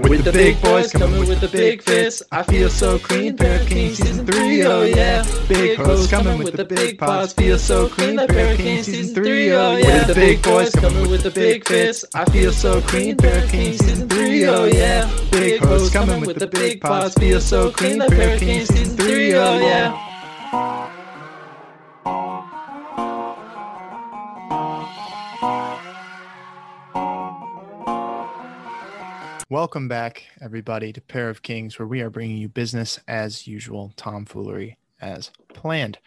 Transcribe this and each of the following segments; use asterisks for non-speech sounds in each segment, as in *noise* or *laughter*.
With the big boys coming with the big fists. I feel so clean. Pair of Kings season three, oh yeah. Big hoes coming with the big pots. Feel so clean. Pair of Kings season three, oh yeah. With the big boys coming with the big fists. I feel so clean. Pair of Kings season three, oh yeah. Big hoes coming with the big pots. Feel so clean. Pair of Kings season three, oh yeah. Welcome back, everybody, to Pair of Kings, where we are bringing you business as usual, tomfoolery as planned.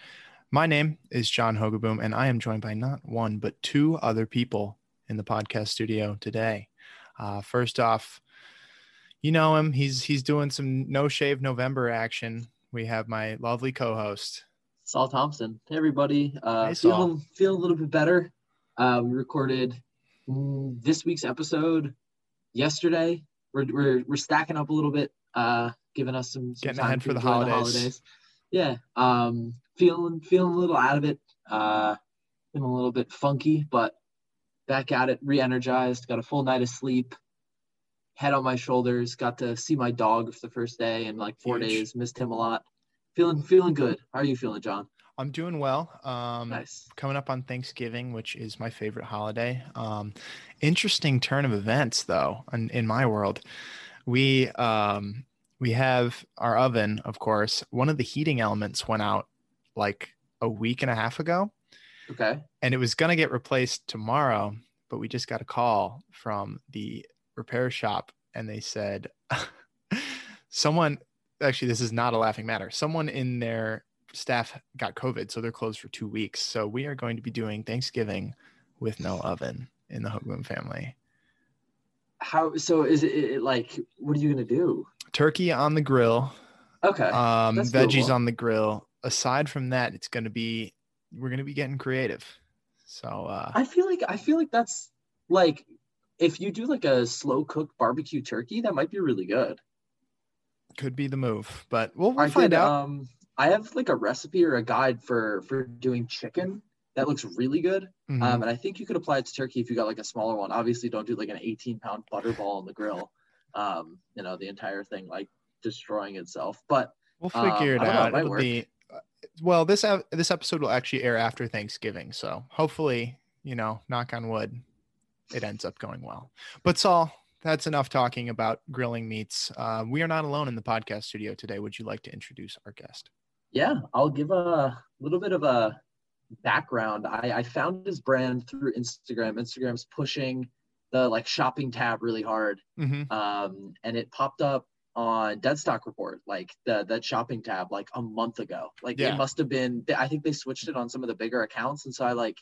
My name is John Hogaboom, and I am joined by not one, but two other people in the podcast studio today. Uh, first off, you know him. He's he's doing some no shave November action. We have my lovely co-host. Saul Thompson. Hey everybody. Uh, Hey, feeling feeling a little bit better. Uh, we recorded mm, this week's episode yesterday. We're we're, we're stacking up a little bit, uh, giving us some, some Getting time ahead for the enjoy holidays. Yeah. Um, feeling feeling a little out of it. Uh, feeling a little bit funky, but back at it, re-energized. Got a full night of sleep. Head on my shoulders. Got to see my dog for the first day in like four Huge. days. Missed him a lot. Feeling feeling good. How are you feeling, John? I'm doing well. Um, Nice. coming up on Thanksgiving, which is my favorite holiday. Um, interesting turn of events, though, in, in my world. We um, we have our oven, of course. One of the heating elements went out like a week and a half ago, Okay. and it was gonna get replaced tomorrow. But we just got a call from the repair shop, and they said *laughs* someone. Actually, this is not a laughing matter. Someone in their staff got COVID, so they're closed for two weeks. So we are going to be doing Thanksgiving with no oven in the Hogaboom family. How so? Is it, it like what are you gonna do? Turkey on the grill, Okay. um, that's veggies doable. on the grill. Aside from that, it's going to be we're going to be getting creative. So uh, I feel like I feel like that's like if you do like a slow cooked barbecue turkey, that might be really good. could be the move, but we'll, we'll I find out. Um, I have like a recipe or a guide for for doing chicken that looks really good. Mhm. Um, and I think you could apply it to turkey if you got like a smaller one. Obviously, don't do like an 18 pound butterball on the grill. Um, you know, the entire thing like destroying itself. But we'll um, figure it know, it out. might It'll work. be uh, well. This this episode will actually air after Thanksgiving, so hopefully, you know, knock on wood, it ends up going well. But Saul, that's enough talking about grilling meats. Uh, we are not alone in the podcast studio today. Would you like to introduce our guest? Yeah, I'll give a little bit of a background. I, I found his brand through Instagram. Instagram's pushing the like shopping tab really hard. Mm-hmm. Um, and it popped up on Deadstock Report, like the that shopping tab, like a month ago. Like Yeah. it must have been. I think they switched it on some of the bigger accounts, and so I like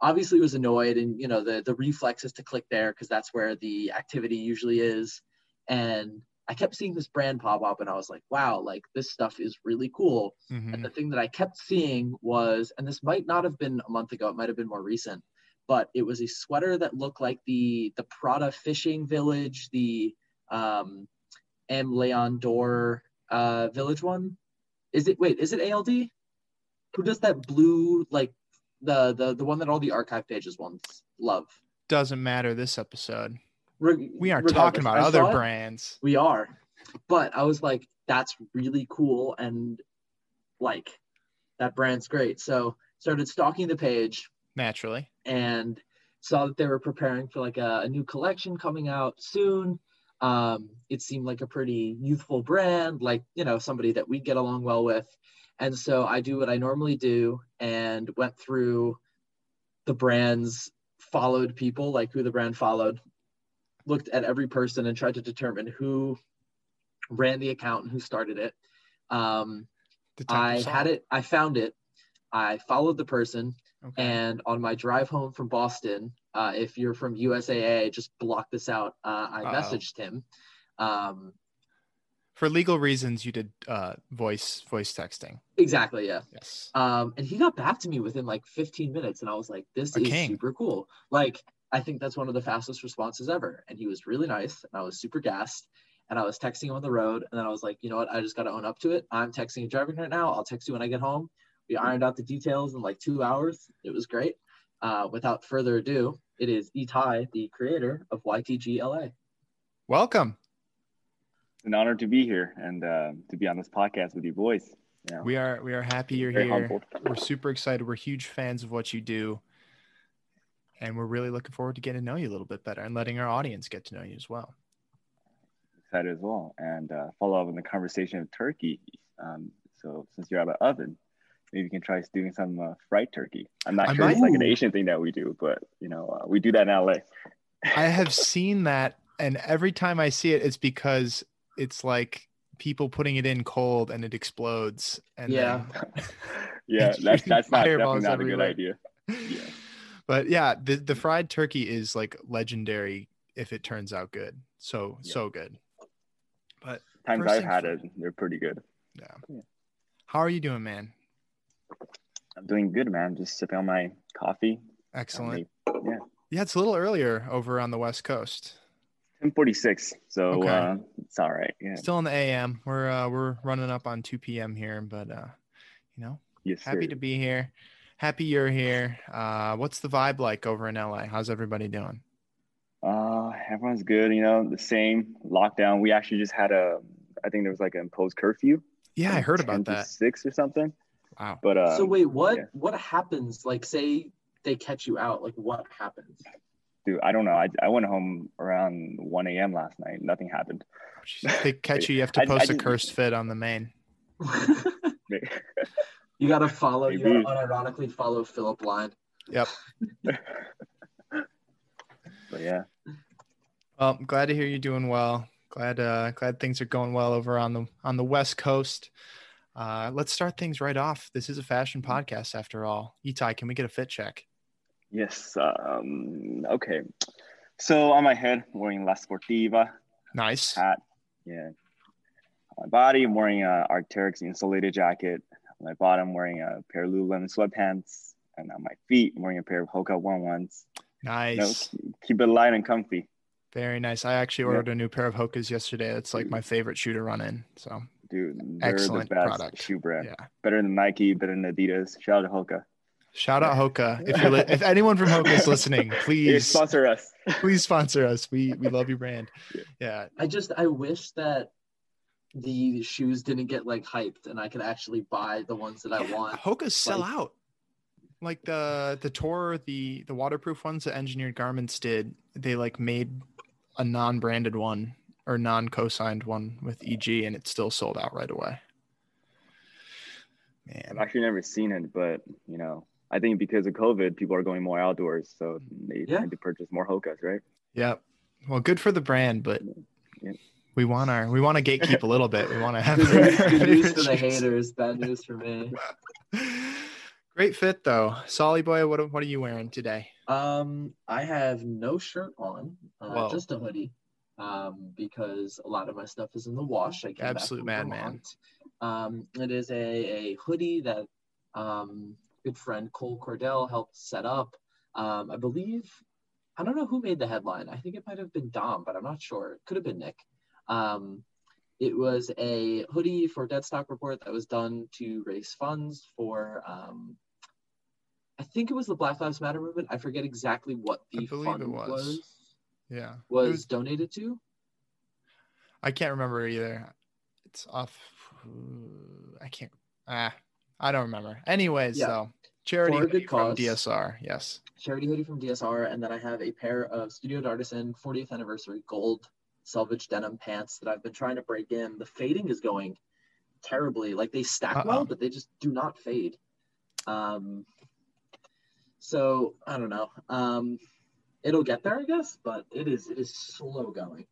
obviously was annoyed, and you know the the reflex is to click there because that's where the activity usually is, and I kept seeing this brand pop up, and I was like, wow, like this stuff is really cool. Mm-hmm. And the thing that I kept seeing was, and this might not have been a month ago, it might have been more recent, but it was a sweater that looked like the the Prada Fishing Village, the um, Aimé Leon Dore uh, Village one. Is it wait? Is it ALD? Who does that blue like the the the one that all the archive pages ones love? Doesn't matter this episode. Reg- We aren't talking about I other saw it. brands. We are. But I was like, that's really cool. And like, that brand's great. So started stalking the page Naturally. and saw that they were preparing for like a, a new collection coming out soon. Um, it seemed like a pretty youthful brand, like, you know, somebody that we'd get along well with. And so I do what I normally do and went through the brand's followed people, like who the brand followed, looked at every person and tried to determine who ran the account and who started it. Um, I had it, I found it, I followed the person, Okay. and on my drive home from Boston, uh, if you're from USAA, just block this out. Uh, I Uh-oh. messaged him. Um, For legal reasons, you did uh, voice voice texting. exactly, yeah. Yes. Um, and he got back to me within like 15 minutes, and I was like, "This A is king. super cool." Like, I think that's one of the fastest responses ever. And he was really nice, and I was super gassed. And I was texting him on the road, and then I was like, "You know what? I just got to own up to it. I'm texting and driving right now. I'll text you when I get home." We ironed out the details in like two hours. It was great. Uh, without further ado, it is Itai, the creator of YTG LA. Welcome. It's an honor to be here and uh, to be on this podcast with you boys. Yeah. We are we are happy you're Very here. humbled. We're super excited. We're huge fans of what you do. And we're really looking forward to getting to know you a little bit better and letting our audience get to know you as well. excited as well. And uh, follow up on the conversation of turkey. Um, so since you're out of the oven, maybe you can try doing some uh, fried turkey. I'm not I sure it's like an Asian thing that we do, but you know uh, we do that in LA. I have seen that, and every time I see it, it's because it's like people putting it in cold and it explodes. And Yeah. then- *laughs* yeah, *laughs* that's that's not definitely not a good idea. *laughs* Yeah. But yeah, the the fried turkey is like legendary if it turns out good. So Yeah. so good. But Times I've had it, they're pretty good. yeah. Yeah. How are you doing, man? I'm doing good, man. Just sipping on my coffee. Excellent. Yeah, Yeah, it's a little earlier over on the West Coast. 1046. So Okay. uh, it's all right. Yeah. Still in the AM. We're uh, we're running up on 2 p.m. here, but uh, you know, Yes, happy sir. to be here. Happy you're here. Uh, what's the vibe like over in LA? How's everybody doing? Uh, everyone's good. You know, the same lockdown. We actually just had a, I think there was like an imposed curfew. Yeah, I heard about to that. Six or something. Wow. But uh, so wait, what yeah. what happens? Like, say they catch you out. Like, what happens? dude, I don't know. I, I went home around 1 a.m. last night. Nothing happened. If they catch you, you have to *laughs* I- I post a didn't- cursed fit on the main. *laughs* *laughs* you gotta follow. You Maybe. gotta unironically follow Philip Line. Yep. *laughs* But yeah, Well, I'm glad to hear you're doing well. Glad uh glad things are going well over on the on the West Coast. Uh let's start things right off. This is a fashion podcast after all. Itai, can we get a fit check? yes. Um, okay. So on my head, I'm wearing La Sportiva Nice. hat. Yeah. On my body, I'm wearing a Arc'teryx insulated jacket. On my bottom, wearing a pair of Lululemon sweatpants. And on my feet, I'm wearing a pair of Hoka one ones. Nice. Keep it light and comfy. Very nice. I actually Yeah. ordered a new pair of Hokas yesterday. It's like my favorite shoe to run in. So Dude, they're Excellent the best product. shoe brand. yeah. Better than Nike, better than Adidas. Shout out to Hoka. Shout out Hoka. *laughs* If you're li- if anyone from Hoka is listening, *laughs* Hey, please sponsor us. *laughs* please sponsor us. We we love your brand. Yeah. Yeah. I just I wish that the shoes didn't get like hyped and I could actually buy the ones that I want. Hokas sell Like- out. Like the the tour, the the waterproof ones that Engineered Garments did, they like made a non-branded one or non-co-signed one with EG, and it still sold out right away. Man. I've actually never seen it, but you know, I think because of COVID, people are going more outdoors, so they Yeah. tend to purchase more Hokas, right? yep. Well, good for the brand, but Yeah. We want our we want to gatekeep a little bit. We want to have Good news, good news for the haters, bad news for me. *laughs* Great fit though, Solly boy. What what are you wearing today? Um, I have no shirt on, uh, just a hoodie. Um, because a lot of my stuff is in the wash. I came Absolute madman. Um, it is a, a hoodie that um good friend Cole Cordell helped set up. Um, I believe I don't know who made the headline. I think it might have been Dom, but I'm not sure. It could have been Nick. Um, it was a hoodie for Dead Stock Report that was done to raise funds for um, I think it was the Black Lives Matter movement. I forget exactly what the fund was. was Yeah, It was, donated to. I can't remember either. It's off. I can't. Ah, I don't remember. Anyways, Yeah. so charity For a good hoodie from. DSR. Yes. Charity hoodie from DSR, and then I have a pair of Studio Artisan 40th anniversary gold selvage denim pants that I've been trying to break in. The fading is going terribly. Like they stack Uh-oh. well, but they just do not fade. Um, so I don't know. Um, it'll get there, I guess, but it is it is slow going.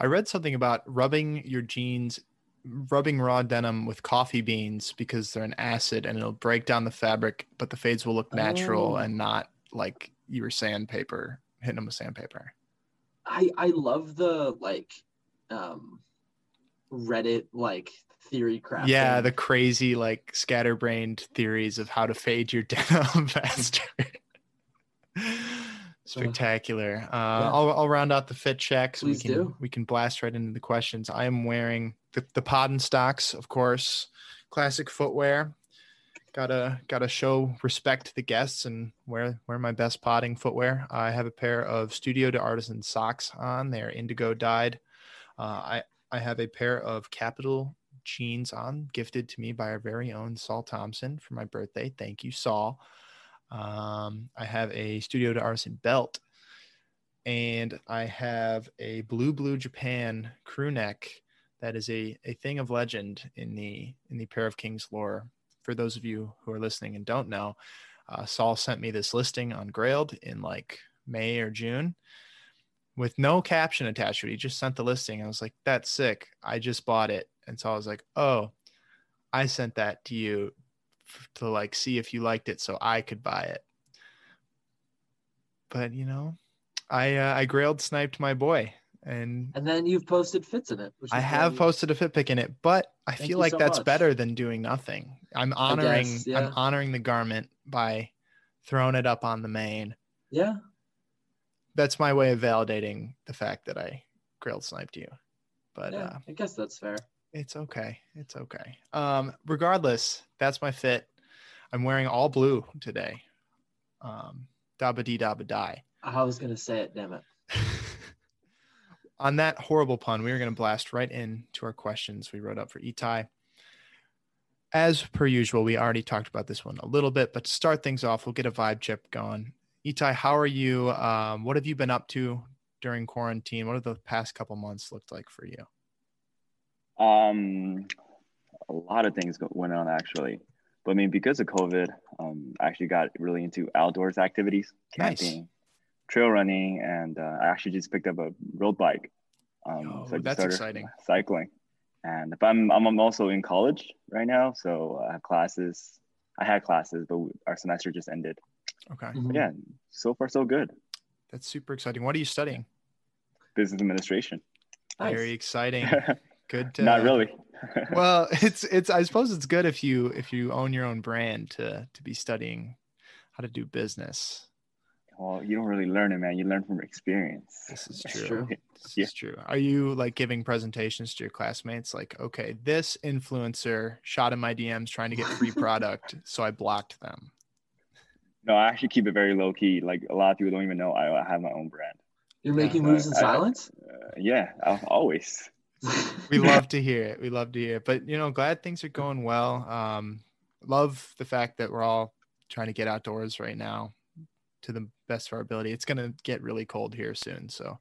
I read something about rubbing your jeans, rubbing raw denim with coffee beans because they're an acid and it'll break down the fabric, but the fades will look natural Oh. and not like you were sandpaper hitting them with sandpaper. I I love the like um Reddit like theory crafting. Yeah, the crazy like scatterbrained theories of how to fade your *laughs* denim faster. *laughs* Spectacular. Uh, I'll, I'll round out the fit check so we can do. we can blast right into the questions. I am wearing the, the pod and stocks, of course, classic footwear. Gotta gotta show respect to the guests and wear wear my best potting footwear. I have a pair of Studio D'Artisan socks on. They're indigo dyed. Uh, I I have a pair of Kapital jeans on, gifted to me by our very own Saul Thompson for my birthday. Thank you, Saul. Um, I have a Studio D'Artisan belt, and I have a Blue Blue Japan crew neck that is a, a thing of legend in the in the Pair of Kings lore. For those of you who are listening and don't know, uh, Saul sent me this listing on Grailed in like May or June with no caption attached to it. He just sent the listing. I was like, that's sick. I just bought it. And so I was like, oh, I sent that to you to like see if you liked it so I could buy it. But you know, I uh, I grailed sniped my boy and And then you've posted fits in it. I have very- posted a fit pic in it, but I feel like so that's much. better than doing nothing. I'm honoring guess, yeah. I'm honoring the garment by throwing it up on the main. Yeah. That's my way of validating the fact that I grilled sniped you. But yeah, uh, I guess that's fair. it's okay. It's okay. Um, regardless, that's my fit. I'm wearing all blue today. Um, dabba dee dabba die. I was gonna say it, damn it. On that horrible pun, we are going to blast right into our questions we wrote up for Itai. As per usual, we already talked about this one a little bit, but to start things off, we'll get a vibe chip going. Itai, how are you? Um, what have you been up to during quarantine? What have the past couple months looked like for you? Um, a lot of things went on actually, but I mean because of COVID, um, I actually got really into outdoors activities, Nice. Camping, trail running, and uh, I actually just picked up a road bike. Um, Oh, I that's started exciting. Cycling, and if I'm, I'm I'm also in college right now, so I have classes. I had classes, but our semester just ended. Okay, Mhm. Yeah, so far so good. that's super exciting. What are you studying? Business administration. Nice. Very exciting. *laughs* Good. To, Not really. *laughs* well, it's it's. I suppose it's good if you if you own your own brand to to be studying how to do business. Well, you don't really learn it, man. You learn from experience. This is true. true. *laughs* This Yeah. is true. Are you like giving presentations to your classmates? Like, okay, this influencer shot in my DMs trying to get free *laughs* product, so I blocked them. No, I actually keep it very low key. Like a lot of people don't even know I, I have my own brand. You're making Yeah, moves in I- I- silence? Uh, yeah, I'll, always. *laughs* We love to hear it. We love to hear it. But you know, glad things are going well. Um, love the fact that we're all trying to get outdoors right now to the best of our ability. It's gonna get really cold here soon, so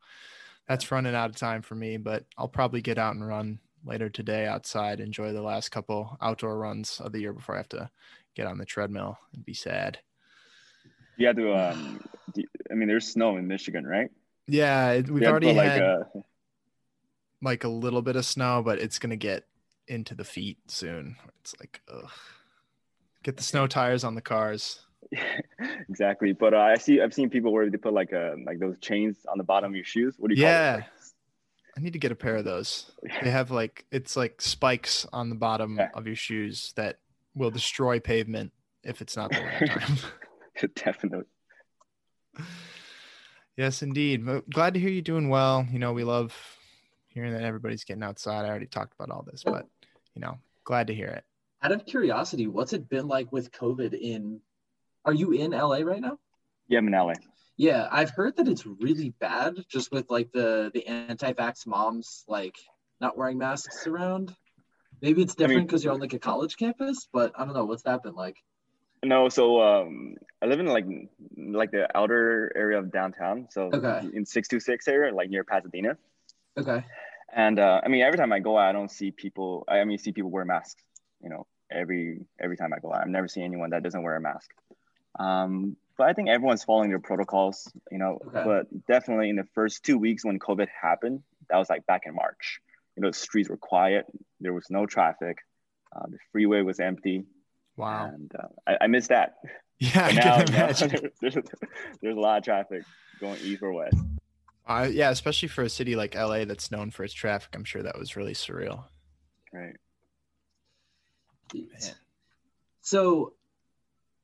that's running out of time for me. But I'll probably get out and run later today outside. Enjoy the last couple outdoor runs of the year before I have to get on the treadmill and be sad. You have to. Um, I mean, there's snow in Michigan, right? Yeah, we've already put, had uh, like a little bit of snow, but it's gonna get into the feet soon. It's like, ugh. Get the snow tires on the cars. *laughs* exactly. But uh, I see. I've seen people where they put like uh like those chains on the bottom of your shoes. What do you Yeah. call it? I need to get a pair of those. *laughs* They have like it's like spikes on the bottom Yeah. of your shoes that will destroy pavement if it's not the right time. *laughs* Definitely. yes, indeed. But glad to hear you doing well. You know, we love hearing that everybody's getting outside. I already talked about all this, but you know, glad to hear it. Out of curiosity, what's it been like with COVID in are you in LA right now? Yeah, I'm in LA. Yeah, I've heard that it's really bad just with like the the anti-vax moms like not wearing masks around. Maybe it's I mean- different because you're on like a college campus, but I don't know what's that been like. No, so um, I live in like like the outer area of downtown. So Okay. in six two six area, like near Pasadena. Okay. And uh, I mean, every time I go out, I don't see people. I mean, see people wear masks. You know, every every time I go out, I've never seen anyone that doesn't wear a mask. Um, but I think everyone's following their protocols. You know, Okay. but definitely in the first two weeks when COVID happened, that was like back in March. You know, the streets were quiet. There was no traffic. Uh, the freeway was empty, Wow. and uh, I, I miss that. *laughs* Yeah, I But now, can now *laughs* there's, there's a lot of traffic going east or west. Uh, yeah, especially for a city like LA that's known for its traffic, I'm sure that was really surreal. Right. Man. So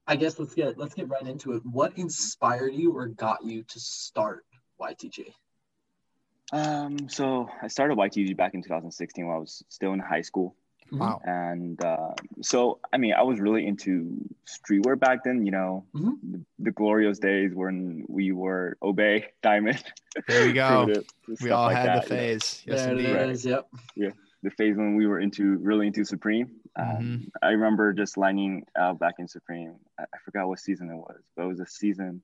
I guess let's get let's get right into it. What inspired you or got you to start YTG? Um, so I started YTG back in 2016 when I was still in high school. Wow. And uh, so, I mean, I was really into streetwear back then. You know, Mhm. the, the glorious days when we were Obey *laughs* Diamond. There we go. *laughs* We all like had that, the you know. phase. Yes, there indeed. it is. Yep. The phase when we were into really into Supreme. Um, Mhm. I remember just lining out back in Supreme. I, I forgot what season it was, but it was a season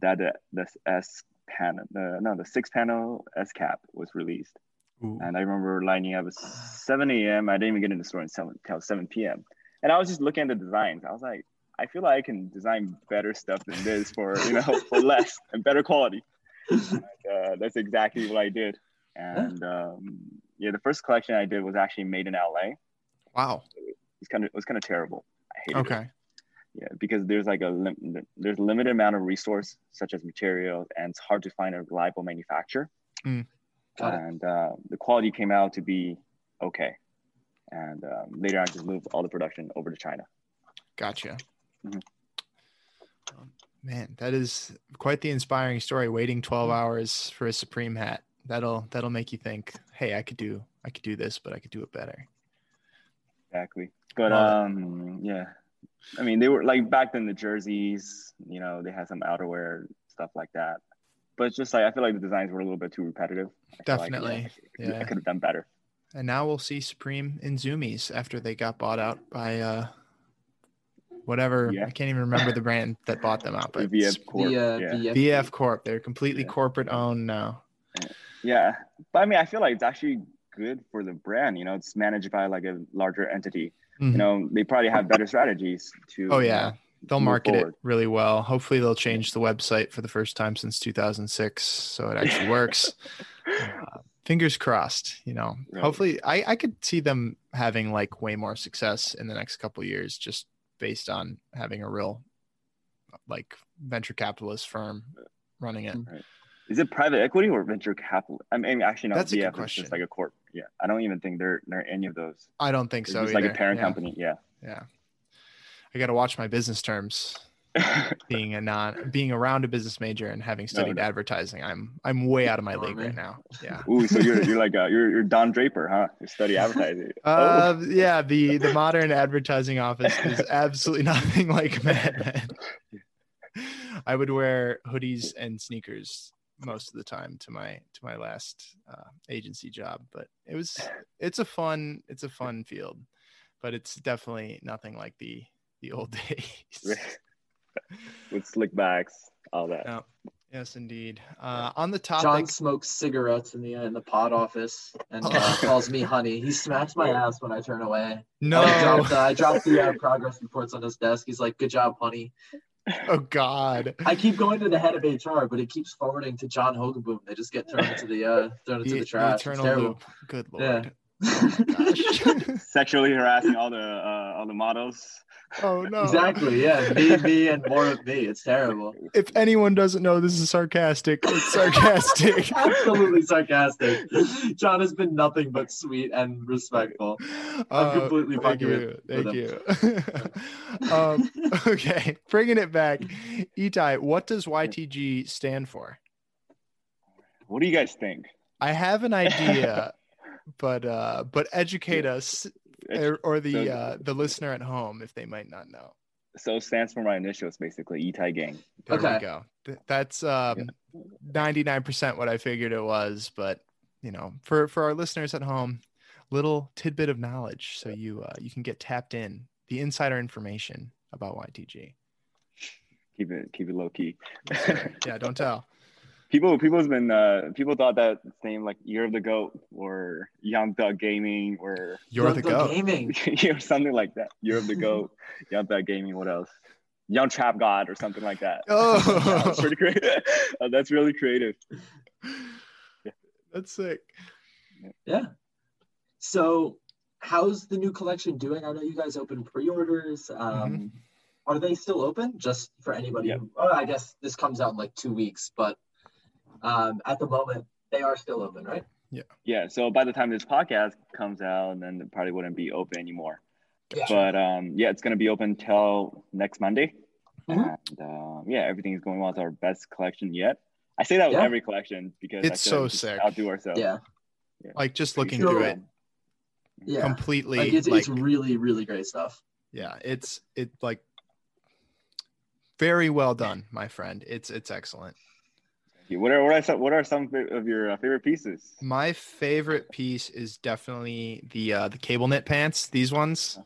that the, the S panel, the, no, the six panel S cap was released. Ooh. And I remember lining up at 7 a.m. I didn't even get in the store until 7, 7 p.m. And I was just looking at the designs. I was like, I feel like I can design better stuff than this for, you know, *laughs* for less and better quality. *laughs* And, uh, that's exactly what I did. And um, yeah, the first collection I did was actually made in LA. Wow. It's kind of it was kind of terrible. I hated it. Okay. Yeah, because there's like a lim- there's a limited amount of resource such as materials, and it's hard to find a reliable manufacturer. Mm. It. And uh, the quality came out to be okay. And um, later, I just moved all the production over to China. Gotcha. Mhm. Um, Man, that is quite the inspiring story. Waiting 12 Mm-hmm. hours for a Supreme hat. That'll that'll make you think, hey, I could do I could do this, but I could do it better. Exactly. But Love um, yeah, I mean, they were like back then the jerseys. You know, they had some outerwear stuff like that. But it's just like I feel like the designs were a little bit too repetitive. I feel like, Definitely, yeah, I could have done better. And now we'll see Supreme in Zumiez after they got bought out by uh whatever Yeah. I can't even remember the brand that bought them out, *laughs* but VF Corp. The, uh, yeah. VF VF Corp. They're completely Yeah. corporate owned now. Yeah, but I mean, I feel like it's actually good for the brand. You know, it's managed by like a larger entity. Mhm. You know, they probably have better strategies to. Oh yeah, they'll market forward. it really well. Hopefully, they'll change the website for the first time since 2006, so it actually *laughs* works. Uh, fingers crossed. You know, Right. hopefully, I I could see them having like way more success in the next couple years, just based on having a real like venture capitalist firm running it. Is it private equity or venture capital? I mean, actually, no. That's a good question. just like a corp. Yeah, I don't even think they're they're any of those. I don't think It's so. It's like a parent yeah. company. Yeah. Yeah, I got to watch my business terms. *laughs* Being a non, being around a business major and having studied no. advertising, I'm I'm way out of my league right now. Yeah. Ooh, so you're you're like uh, you're you're Don Draper, huh? You study *laughs* advertising. Uh, oh, yeah, the the modern advertising office is *laughs* absolutely nothing like Mad Men. I would wear hoodies and sneakers most of the time to my to my last uh, agency job, but it was it's a fun it's a fun field, but it's definitely nothing like the the old *laughs* days. *laughs* with slick backs, all that. Yeah. Yes, indeed. Uh, on the topic, John smokes cigarettes in the uh, in the pod office and uh, *laughs* calls me honey. He smacks my ass when I turn away. no, I dropped, uh, I dropped the uh, progress reports on his desk. He's like, "Good job, honey." *laughs* oh God, I keep going to the head of HR, but it keeps forwarding to John Hogaboom. They just get thrown into the uh, thrown into the, the, the trash. It's eternal terrible. loop. Good Yeah. Oh. *laughs* Sexually harassing all the uh, all the models. Oh no. Exactly. Yeah. Me, me, and more of me. It's terrible. If anyone doesn't know this is sarcastic, it's sarcastic. *laughs* Absolutely sarcastic. John has been nothing but sweet and respectful. Uh, completely thank fucking you. with- Thank you. *laughs* um, okay, bringing it back. Itai, what does YTG stand for? What do you guys think? I have an idea, but uh, but educate us or, or the so- uh, the listener at home if they might not know. So it stands for my initials, basically Itai Gang. There we Okay. go. That's um, 99% what I figured it was, but you know, for for our listeners at home, little tidbit of knowledge so you uh, you can get tapped in the insider information about YTG. Keep it keep it low key. Yeah, don't tell. People people's been uh people thought that name like Year of the Goat or Young Thug Gaming or You're the goat. Gaming. *laughs* or something like that. Year of the *laughs* Goat, Young Thug Gaming. What else? Young Trap God or something like that. Oh. *laughs* that's pretty great. Uh, that's really creative. That's sick. Yeah. So, how's the new collection doing? I know you guys open pre-orders. Um, Are they still open? Just for anybody? Yeah. Who, oh, I guess this comes out in like two weeks, but um, at the moment they are still open, right? Yeah. Yeah. So by the time this podcast comes out, then it probably wouldn't be open anymore. Yeah. But um, yeah, it's gonna be open till next Monday. Mhm. And um, yeah, everything is going well. It's our best collection yet. I say that with Yeah. every collection because I It's so we just sick. Outdo ourselves. Yeah. Like just looking So- through it, Yeah. completely Like it's, like, it's really, really great stuff. yeah it's it like very well done my friend it's it's excellent What are what are some what are some of your uh, favorite pieces? my favorite piece is definitely the uh the cable knit pants these ones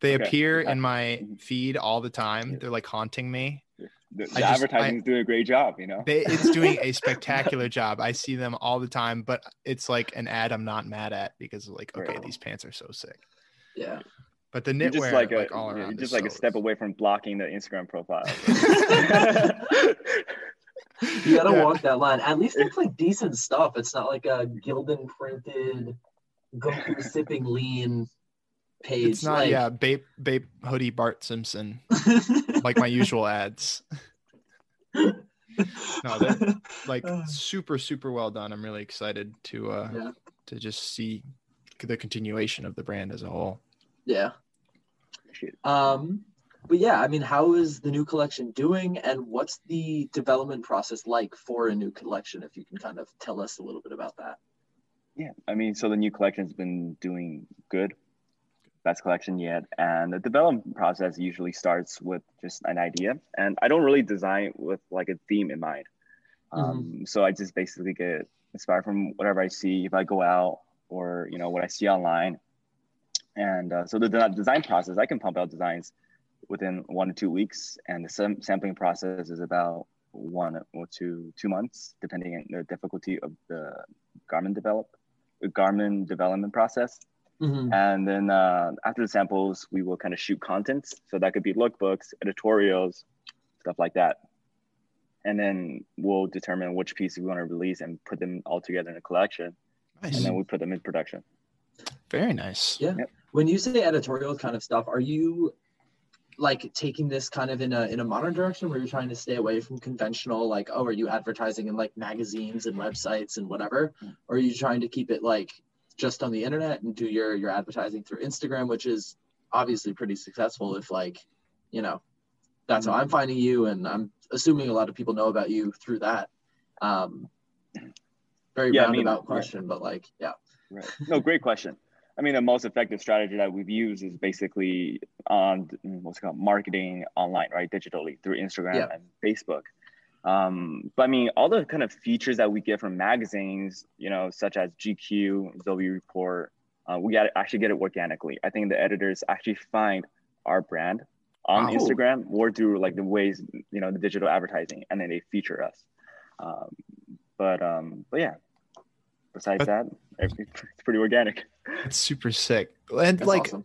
they Okay. appear Yeah. in my Mhm. feed all the time they're like haunting me The, I the just- advertising's doing a great job, you know. they, it's doing a *laughs* spectacular job i see them all the time but it's like an ad i'm not mad at because like okay Right. these pants are so sick Yeah. but the You're knitwear just like, like, all around just is like a so- step away from blocking the Instagram profile. *laughs* *laughs* *laughs* You gotta Yeah. walk that line. At least it's like decent stuff. It's not like a Gildan printed, go through sipping lean page. it's not like, yeah bape bape hoodie bart simpson *laughs* like my usual ads *laughs* No, they're, like Uh. super super well done i'm really excited to uh Yeah. to just see the continuation of the brand as a whole yeah. Shit. Um, but yeah, I mean, how is the new collection doing, and what's the development process like for a new collection? If you can kind of tell us a little bit about that. Yeah, I mean, so the new collection's been doing good. Best collection yet. And the development process usually starts with just an idea. And I don't really design with like a theme in mind. Um, So I just basically get inspired from whatever I see if I go out or, you know, what I see online. And uh, so the de- design process, I can pump out designs within one to two weeks. And the sam- sampling process is about one or two, two months, depending on the difficulty of the garment develop garment development process. Mhm. And then uh, after the samples, we will kind of shoot contents. So that could be lookbooks, editorials, stuff like that. And then we'll determine which pieces we want to release and put them all together in a collection. nice And then we put them in production. very nice Yeah. When you say editorial kind of stuff, are you like taking this kind of in a in a modern direction where you're trying to stay away from conventional like oh are you advertising in like magazines and websites and whatever or are you trying to keep it like just on the internet and do your your advertising through Instagram which is obviously pretty successful if like you know that's how I'm finding you and I'm assuming a lot of people know about you through that um very Yeah, I mean, roundabout yeah. question but like yeah Right. No, great question. I mean, the most effective strategy that we've used is basically on what's called marketing online, right? Digitally through Instagram Yeah. and Facebook. Um, but I mean, all the kind of features that we get from magazines, you know, such as GQ, Zoe Report, uh, we got actually get it organically. I think the editors actually find our brand on Wow. Instagram or through like the ways, you know, the digital advertising, and then they feature us. Um, but um, but yeah. Besides But- that, *laughs* it's pretty organic. it's super sick and that's like awesome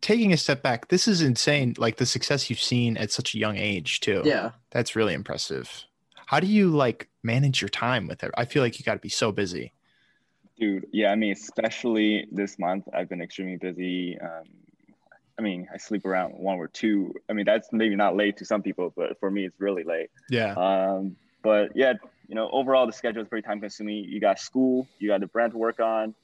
taking a step back this is insane like the success you've seen at such a young age too yeah that's really impressive how do you like manage your time with it i feel like you got to be so busy Dude, yeah, I mean, especially this month, I've been extremely busy. Um, I mean, I sleep around one or two. I mean, that's maybe not late to some people, but for me, it's really late. yeah Um, but yeah, you know, overall, the schedule is pretty time consuming. You got school, you got the brand to work on,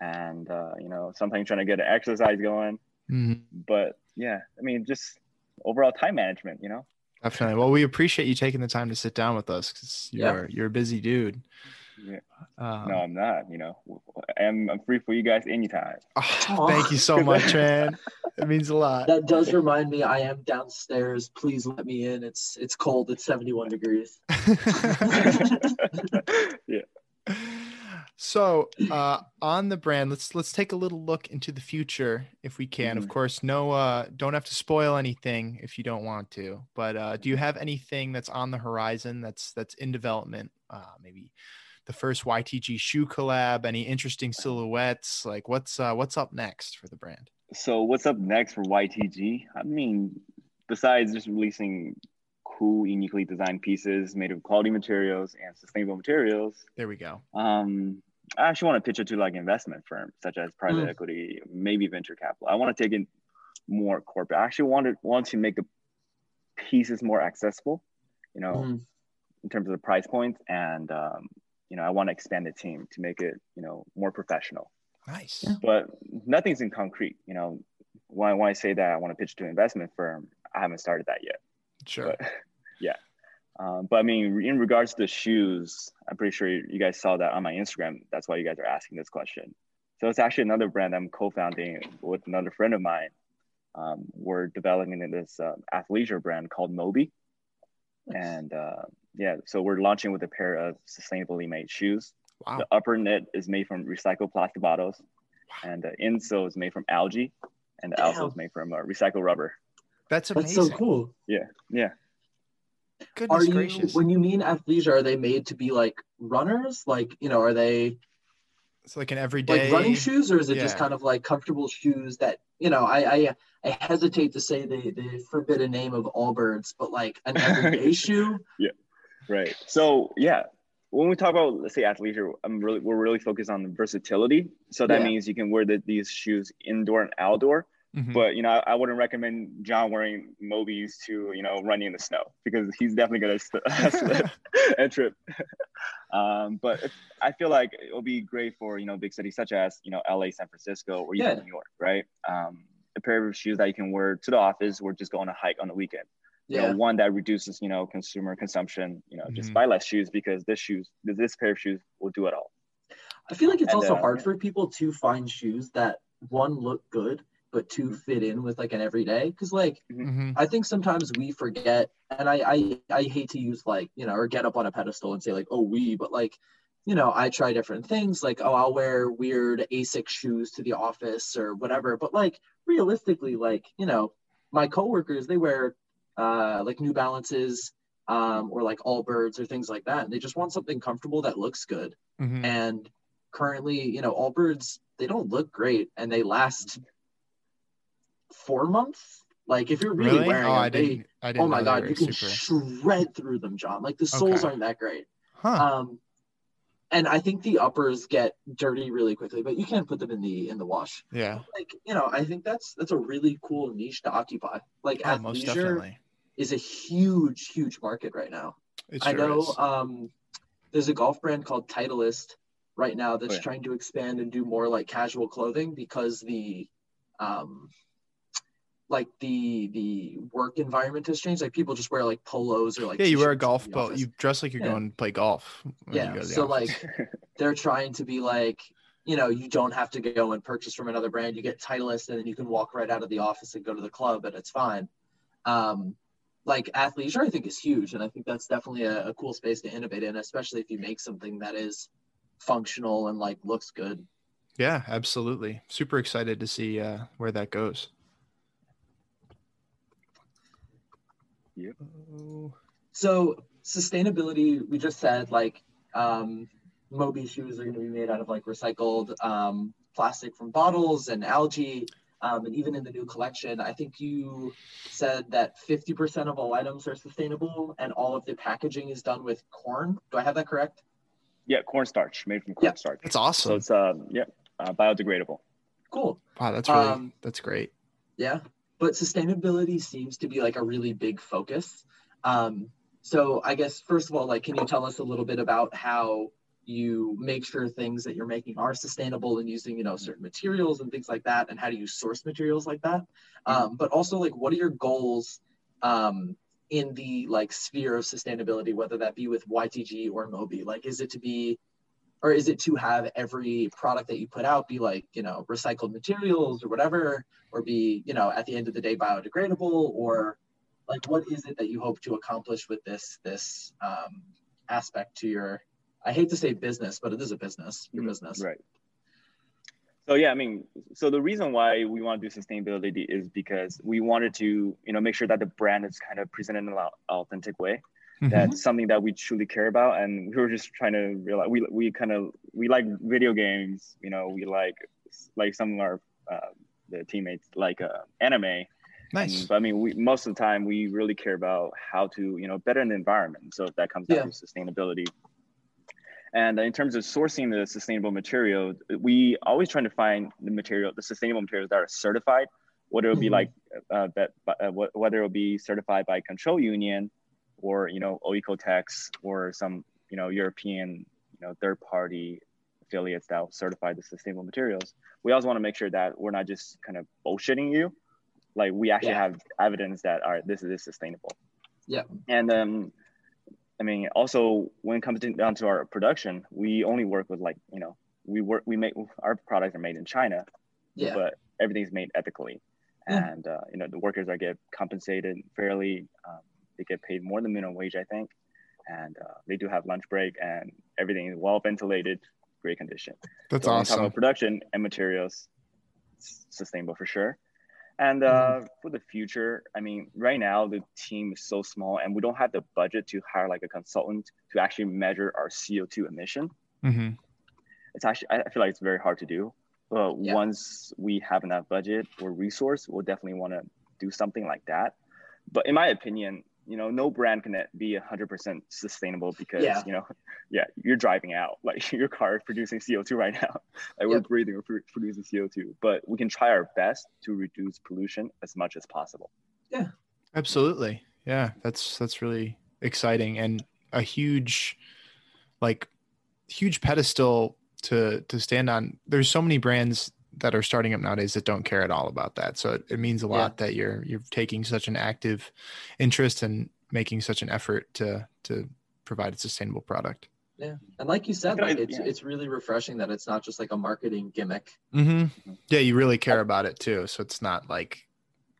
and, uh, you know, sometimes trying to get an exercise going. Mhm. But yeah, I mean, just overall time management, you know? definitely well we appreciate you taking the time to sit down with us because you're you're a busy dude Yeah. um, no, I'm not, you know, I'm, I'm free for you guys anytime. oh, thank you so much man it means a lot That does remind me I am downstairs. Please let me in. It's it's cold. It's 71 degrees. *laughs* yeah. so uh on the brand let's let's take a little look into the future if we can of Mhm. course no uh don't have to spoil anything if you don't want to but uh do you have anything that's on the horizon that's that's in development uh maybe the first ytg shoe collab any interesting silhouettes like what's uh what's up next for the brand So what's up next for YTG? I mean, besides just releasing cool, uniquely designed pieces made of quality materials and sustainable materials, there we go um, I actually want to pitch it to like investment firms such as private Mm. equity, maybe venture capital. I want to take it more corporate. I actually want to want to make the pieces more accessible, you know, Mhm. in terms of the price points, and um, you know, I want to expand the team to make it, you know, more professional nice Yeah. but nothing's in concrete. You know, when, I, when I say that I want to pitch to an investment firm, I haven't started that yet. sure But *laughs* yeah, um, but I mean, in regards to the shoes, I'm pretty sure you guys saw that on my Instagram. That's why you guys are asking this question. So it's actually another brand I'm co-founding with another friend of mine. Um, we're developing this uh, athleisure brand called Moby, and uh, yeah, so we're launching with a pair of sustainably made shoes. Wow. The upper knit is made from recycled plastic bottles, and the insole is made from algae, and the Damn. outsole is made from uh, recycled rubber. That's amazing. That's amazing. so cool. Yeah, yeah. Goodness Are you gracious. when you mean athleisure, are they made to be like runners? Like, you know, are they it's like an everyday like running shoes or is it just kind of like comfortable shoes that you know I I, I hesitate to say the the forbidden name of Allbirds, but like an everyday *laughs* shoe. Right. So yeah, when we talk about let's say athleisure, I'm really we're really focused on the versatility. So that Yeah. means you can wear the, these shoes indoor and outdoor. Mhm. But you know, I, I wouldn't recommend John wearing Mobies to you know running in the snow because he's definitely gonna st- *laughs* slip *laughs* and trip. *laughs* um, but I feel like it'll be great for you know big cities such as you know LA, San Francisco, or even Yeah. New York, right? Um, a pair of shoes that you can wear to the office or just go on a hike on the weekend. You Yeah. know, one that reduces you know consumer consumption. You know, just Mhm. buy less shoes because this shoes this pair of shoes will do it all. I feel like it's And, also uh, hard for people to find shoes that one look good but two fit in with like an everyday because like Mhm. I think sometimes we forget, and I, I I hate to use like you know or get up on a pedestal and say like oh we, but like you know I try different things like oh I'll wear weird Asics shoes to the office or whatever, but like realistically like you know my coworkers they wear uh like New Balances um or like Allbirds or things like that, and they just want something comfortable that looks good. Mhm. And currently you know Allbirds they don't look great and they last four months. Like if you're really, Really? wearing Oh, them, I they didn't. I didn't. oh my god you can super- shred through them john like the soles Okay. aren't that great Huh. um and i think the uppers get dirty really quickly but you can't put them in the in the wash yeah. like you know i think that's that's a really cool niche to occupy like Oh, most athleisure definitely. Is a huge huge market right now It i know is. um there's a golf brand called titleist right now that's Oh, yeah. trying to expand and do more like casual clothing because the um like the the work environment has changed like people just wear like polos or like yeah, you wear a golf office. You dress like you're Yeah. going to play golf. yeah go so office. like *laughs* they're trying to be like you know you don't have to go and purchase from another brand you get titleist and then you can walk right out of the office and go to the club and it's fine um like athleisure i think is huge and i think that's definitely a, a cool space to innovate in especially if you make something that is functional and like looks good yeah, absolutely. Super excited to see uh, where that goes. Yep. So sustainability we just said like um moby shoes are going to be made out of like recycled um, plastic from bottles and algae um, and even in the new collection i think you said that 50% of all items are sustainable and all of the packaging is done with corn do i have that correct yeah, cornstarch made from Yeah. cornstarch. That's awesome. So it's um yeah, uh, biodegradable. cool Wow, that's really um, that's great. Yeah, but sustainability seems to be like a really big focus. Um, so I guess first of all, like, can you tell us a little bit about how you make sure things that you're making are sustainable and using, you know, certain materials and things like that, and how do you source materials like that? Um, but also, like, what are your goals um, in the like sphere of sustainability, whether that be with YTG or Mobi? Like, is it to be or is it to have every product that you put out be like you know recycled materials or whatever or be you know at the end of the day biodegradable or like what is it that you hope to accomplish with this this um, aspect to your i hate to say business but it is a business your Mhm. business Right. So yeah, I mean, so the reason why we want to do sustainability is because we wanted to, you know, make sure that the brand is kind of presented in an authentic way. Mhm. That's something that we truly care about, and we were just trying to realize we we kind of we like video games, you know, we like like some of our uh, the teammates like uh, anime. Nice. And, but I mean, we most of the time we really care about how to, you know, better the environment. So if that comes down Yeah. to sustainability. And in terms of sourcing the sustainable material, we always trying to find the material, the sustainable materials that are certified, whether it will be Mhm. like uh, that, uh, wh- whether it will be certified by Control Union, or you know, Oeko-Tex, or some you know European, you know, third party affiliates that will certify the sustainable materials. We also want to make sure that we're not just kind of bullshitting you, like we actually Yeah. have evidence that all right, this is sustainable. Yeah. And um, I mean, also when it comes to, down to our production, we only work with like you know we work we make our products are made in China, Yeah. but everything's made ethically, Yeah. and uh, you know the workers are get compensated fairly. Um, they get paid more than minimum wage, I think, and uh, they do have lunch break, and everything is well ventilated, great condition. That's So when we talk awesome. about production and materials, it's sustainable for sure. And uh, for the future, I mean, right now the team is so small, and we don't have the budget to hire like a consultant to actually measure our CO2 emission. hmm It's actually I feel like it's very hard to do. But Yeah. once we have enough budget or resource, we'll definitely want to do something like that. But in my opinion, you know, no brand can be 100% sustainable because, Yeah. you know, *laughs* yeah, you're driving out. *laughs* Like your car is producing CO2 right now. *laughs* Like we're Yep. breathing, we're pro- producing CO2. But we can try our best to reduce pollution as much as possible. Yeah. Absolutely. Yeah, that's that's really exciting and a huge like huge pedestal to to stand on. There's so many brands that are starting up nowadays that don't care at all about that. So it, it means a lot that you're you're taking such an active interest and making such an effort to to provide a sustainable product. Yeah. And like you said, like it's yeah. it's really refreshing that it's not just like a marketing gimmick. Mm-hmm. Yeah, you really care about it too. So it's not like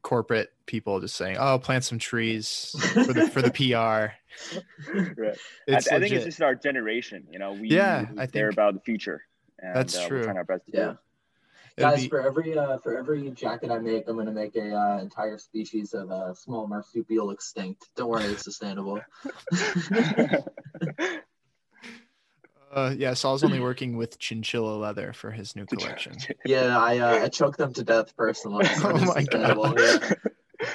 corporate people just saying, "Oh, plant some trees *laughs* for the for the PR." *laughs* Right. It's I, I think it's just our generation. You know, we Yeah, really I care think- about the future. And, That's uh, true. We're trying our best to do Yeah. it. It'd Guys, be- for every uh, for every jacket I make, I'm gonna make a uh, entire species of uh, small marsupial extinct. Don't worry, it's sustainable. *laughs* Uh, yeah, Saul's only working with chinchilla leather for his new collection. *laughs* Yeah, I uh, I choked them to death personally. *laughs* so Oh my sustainable. God.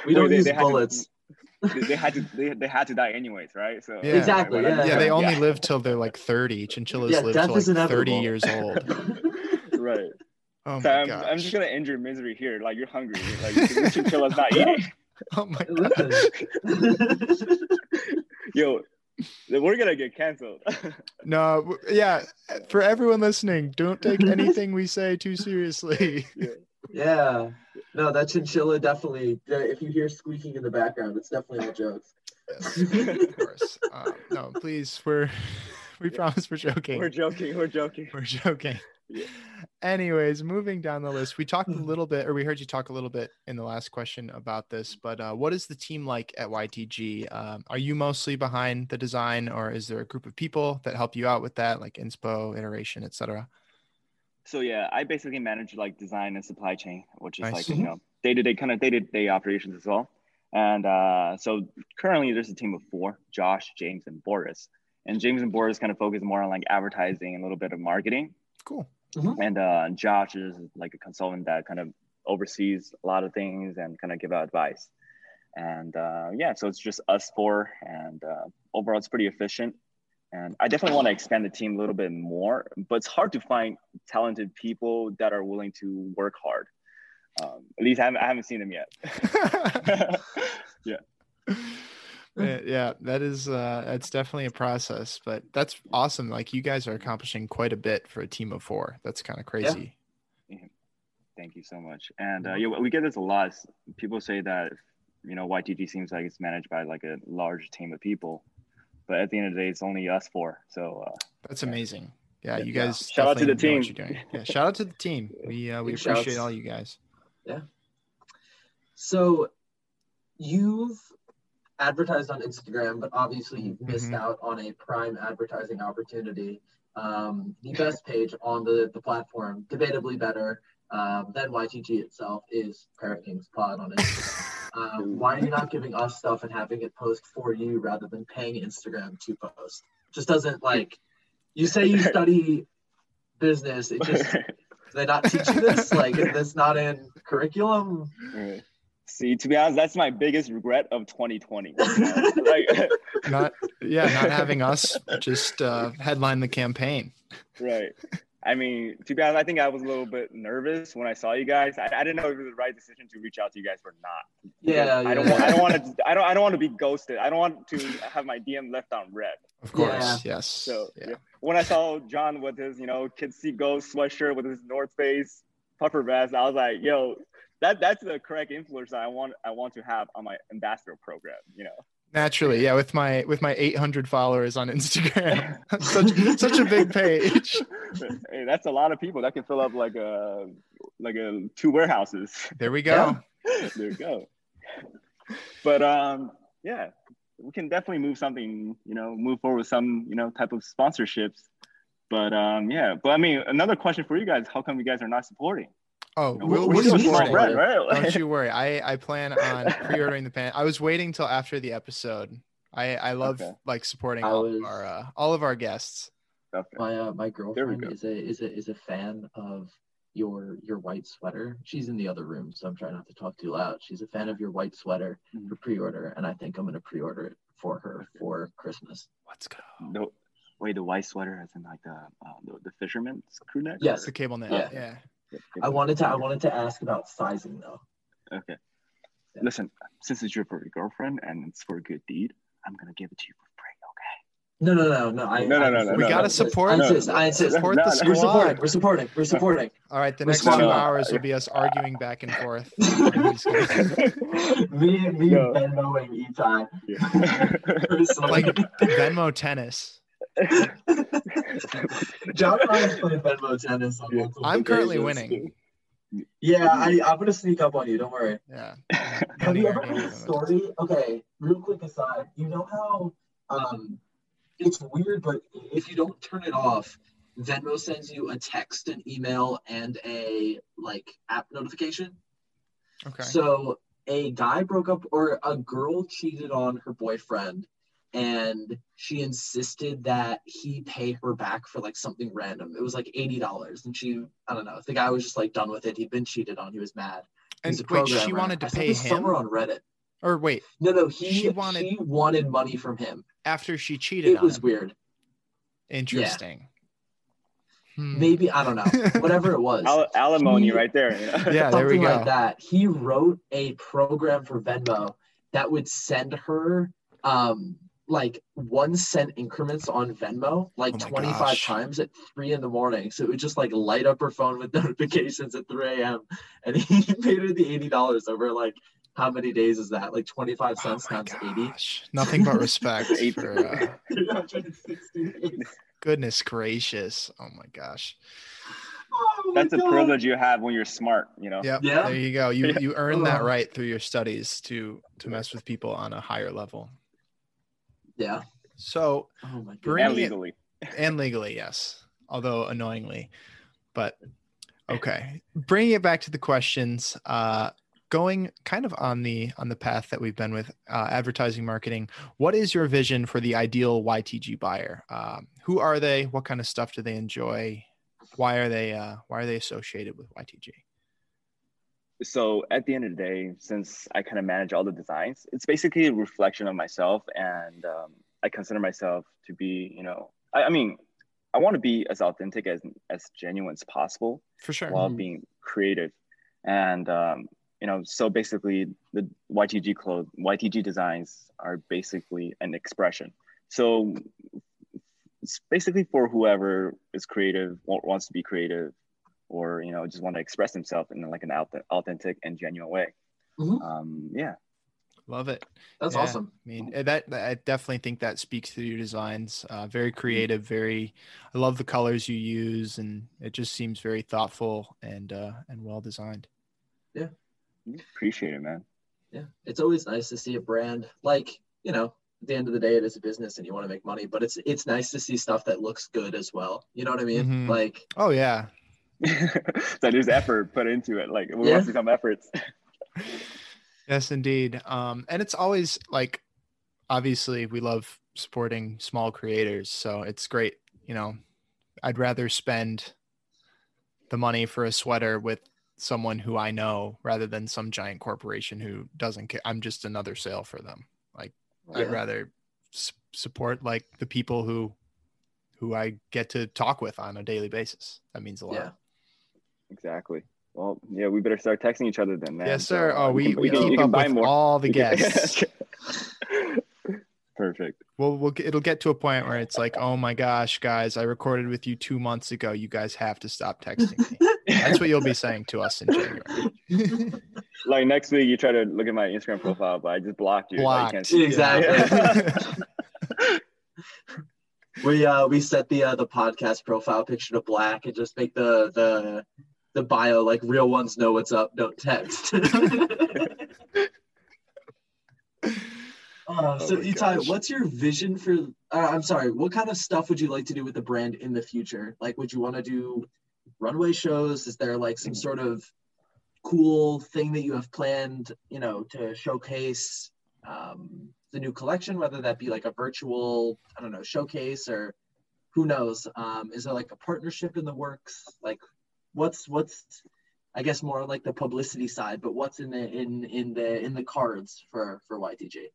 We don't Wait, they- use they had to- bullets. they, they had to they, they had to die anyways, right? So Yeah. Exactly, yeah. Yeah, they only yeah. live till they're like 30. Chinchillas Yeah, live till is like 30 years old. right. Oh so my I'm, gosh. I'm just gonna end your misery here. Like you're hungry. Like the chinchilla's not *laughs* eating. Oh my *laughs* god. Yo, we're gonna get canceled. *laughs* No, yeah, for everyone listening, don't take anything we say too seriously. yeah. yeah. No, that chinchilla definitely. If you hear squeaking in the background, it's definitely all jokes. Yes, of course. Um, no, please, we're *laughs* we promise we're joking. we're joking. We're joking. We're joking. Yeah. Anyways, moving down the list, we talked a *laughs* little bit, or we heard you talk a little bit in the last question about this. But uh, what is the team like at YTG? Um, are you mostly behind the design, or is there a group of people that help you out with that, like inspo, iteration, etc.? So yeah, I basically manage like design and supply chain, which is Nice. like you know day to day kind of day to day operations as well. And uh, so currently there's a team of four: Josh, James, and Boris. And James and Boris kind of focus more on like advertising and a little bit of marketing. Cool. And uh, Josh is like a consultant that kind of oversees a lot of things and kind of give out advice. And uh, yeah, so it's just us four, and uh, overall it's pretty efficient. And I definitely want to expand the team a little bit more, but it's hard to find talented people that are willing to work hard. Um, at least I haven't, I haven't seen them yet. *laughs* *laughs* yeah, *laughs* yeah, that is uh that's definitely a process, but that's awesome. Like you guys are accomplishing quite a bit for a team of four. That's kind of crazy. Thank you so much. And uh, yeah, we get this a lot. People say that you know YTG seems like it's managed by like a large team of people, but at the end of the day, it's only us four. So uh, That's amazing. Yeah, Yeah. you guys. Shout out to the definitely know what team. you're doing. Yeah, shout out to the team. *laughs* We uh, we Big appreciate shouts. all you guys. Yeah. So you've advertised on Instagram, but obviously you've missed Mhm. out on a prime advertising opportunity. Um, the best page on the, the platform, debatably better um, than YTG itself, is Pair of Kings Pod on Instagram. *laughs* Uh, why are you not giving us stuff and having it post for you rather than paying Instagram to post? Just doesn't like. You say you *laughs* study business. It just *laughs* they not teach you this? Like, is this not in curriculum? Right. See, to be honest, that's my biggest regret of 2020. you *laughs* know? like, *laughs* Not yeah, not having us just uh, headline the campaign. right. I mean, to be honest, I think I was a little bit nervous when I saw you guys. I, I didn't know if it was the right decision to reach out to you guys or not. Yeah, I don't want. I don't want to. I don't. I don't want to be ghosted. I don't want to have my DM left on red. Of course, Yeah. yes. So yeah. yeah. when I saw John with his, you know, Kids See Ghost sweatshirt with his North Face puffer vest, I was like, yo, that that's the correct influence that I want. I want to have on my ambassador program. You know. Naturally, yeah, with my with my 800 followers on Instagram, *laughs* *laughs* such such a big page. *laughs* hey, that's a lot of people. That can fill up like a like a two warehouses. There we go. Yeah. there we go. But um, yeah, we can definitely move something. You know, move forward with some you know type of sponsorships. But um, yeah. But I mean, another question for you guys: How come you guys are not supporting? Oh, You know, we'll, what we'll do you we're mean support small it. supporting? bread, right? Don't you worry. I I plan on pre-ordering the pen. I was waiting till after the episode. I I love Okay. like supporting I all was- of our uh, all of our guests. Okay. My uh, my girlfriend is a is a is a fan of your your white sweater. She's in the other room, so I'm trying not to talk too loud. She's a fan of your white sweater Mhm. for pre-order, and I think I'm gonna pre-order it for her for Christmas. Let's go. No, wait, the white sweater, as in like the uh, the, the fisherman's crew neck. Yes. The cable net. Yeah. Yeah. Yeah. I wanted to I wanted to ask about sizing though. Okay. Yeah. Listen, since it's your for your girlfriend and it's for a good deed, I'm gonna give it to you for free. Okay. No, no, no, no. I, No, no, no, insist. no, We no, gotta no. support- I No, insist. no, I insist. Support No, the squad. We're supporting. We're supporting. We're supporting. All right. The We're next squad. two No. hours will be us arguing back and forth. *laughs* Me me No. Venmoing each eye. Yeah. *laughs* Like Venmo tennis. John and I have played Venmo tennis on multiple I'm currently occasions. winning. Yeah, I, I'm gonna sneak up on you. Don't worry. Yeah. *laughs* Have you ever heard of a story? Okay, real quick aside. You know how um, it's weird, but if you don't turn it off, Venmo sends you a text, an email, and a like app notification. Okay. So a guy broke up, or a girl cheated on her boyfriend, and she insisted that he pay her back for like something random. It was like eighty dollars, and she, I don't know, the guy was just like done with it. He'd been cheated on. He was mad. And He's a wait, she wanted to I pay this him, somewhere on Reddit. or wait, No, no, he She she wanted- wanted wanted money from him. after she cheated on It on was him. weird. Interesting. Hmm. Maybe I don't know. *laughs* Whatever it was. Al- alimony He- right there. you know? Yeah, *laughs* there we something go. like that. He wrote a program for Venmo that would send her um like one cent increments on Venmo like Oh 25 gosh. times at three in the morning. So it would just like light up her phone with *laughs* notifications at 3 a.m. And he *laughs* paid her the $80 over like how many days is that? Like 25 Oh cents my times 80. gosh. Nothing but respect *laughs* Eight. for uh, goodness gracious. Oh my gosh. Oh my That's a privilege you have when you're smart. You know. Yep. Yeah. There you go. You Yeah. you earned that Oh. right through your studies to to mess with people on a higher level. Yeah. So Oh my God. Bring And it- legally. and legally, yes, although annoyingly. But okay, bringing it back to the questions, uh, going kind of on the on the path that we've been with uh, advertising marketing. What is your vision for the ideal YTG buyer? Um, who are they? What kind of stuff do they enjoy? Why are they uh, why are they associated with YTG? So at the end of the day since i kind of manage all the designs it's basically a reflection of myself and um, i consider myself to be you know i, I mean i want to be as authentic as as genuine as possible For sure. while Mhm. being creative and um, you know so basically the ytg clothes ytg designs are basically an expression so it's basically for whoever is creative wants to be creative or you know just want to express himself in like an authentic and genuine way Mhm. um yeah Love it. That's Yeah. awesome. I mean, eh, that that- I definitely think that speaks to your designs. Uh, very creative, very. I love the colors you use, and it just seems very thoughtful and uh, and well designed. Yeah. Appreciate it man Yeah, it's always nice to see a brand like you know. At the end of the day, it is a business, and you want to make money. But it's it's nice to see stuff that looks good as well. You know what I mean? Mhm. Like Oh yeah, *laughs* so there's effort put into it like we Yeah. want to see some efforts yes, indeed. Um, and it's always like, obviously, we love supporting small creators, so it's great. You know, I'd rather spend the money for a sweater with someone who I know rather than some giant corporation who doesn't care. I'm just another sale for them. Like. I'd rather s- support like the people who who I get to talk with on a daily basis. That means a lot. yeah, exactly well yeah we better start texting each other then man yes, sir. So, oh, we, can- we you can- keep up with more. all the *laughs* guests. perfect Well, we'll get- it'll get to a point where it's like, oh my gosh, guys, I recorded with you two months ago. You guys have to stop texting me. That's what you'll be saying to us in January. *laughs* like next week you try to look at my Instagram profile, but I just blocked you. Blocked. Like, you Exactly. *laughs* we uh we set the uh the podcast profile picture to black and just make the the the bio like real ones know what's up don't text *laughs* Uh, so Oh Itai, gosh. what's your vision for? Uh, I'm sorry. What kind of stuff would you like to do with the brand in the future? Like, would you want to do runway shows? Is there like some sort of cool thing that you have planned? You know, to showcase um, the new collection, whether that be like a virtual, I don't know, showcase or who knows? Um, is there like a partnership in the works? Like, what's what's I guess more like the publicity side, but what's in the in in the in the cards for for YTG?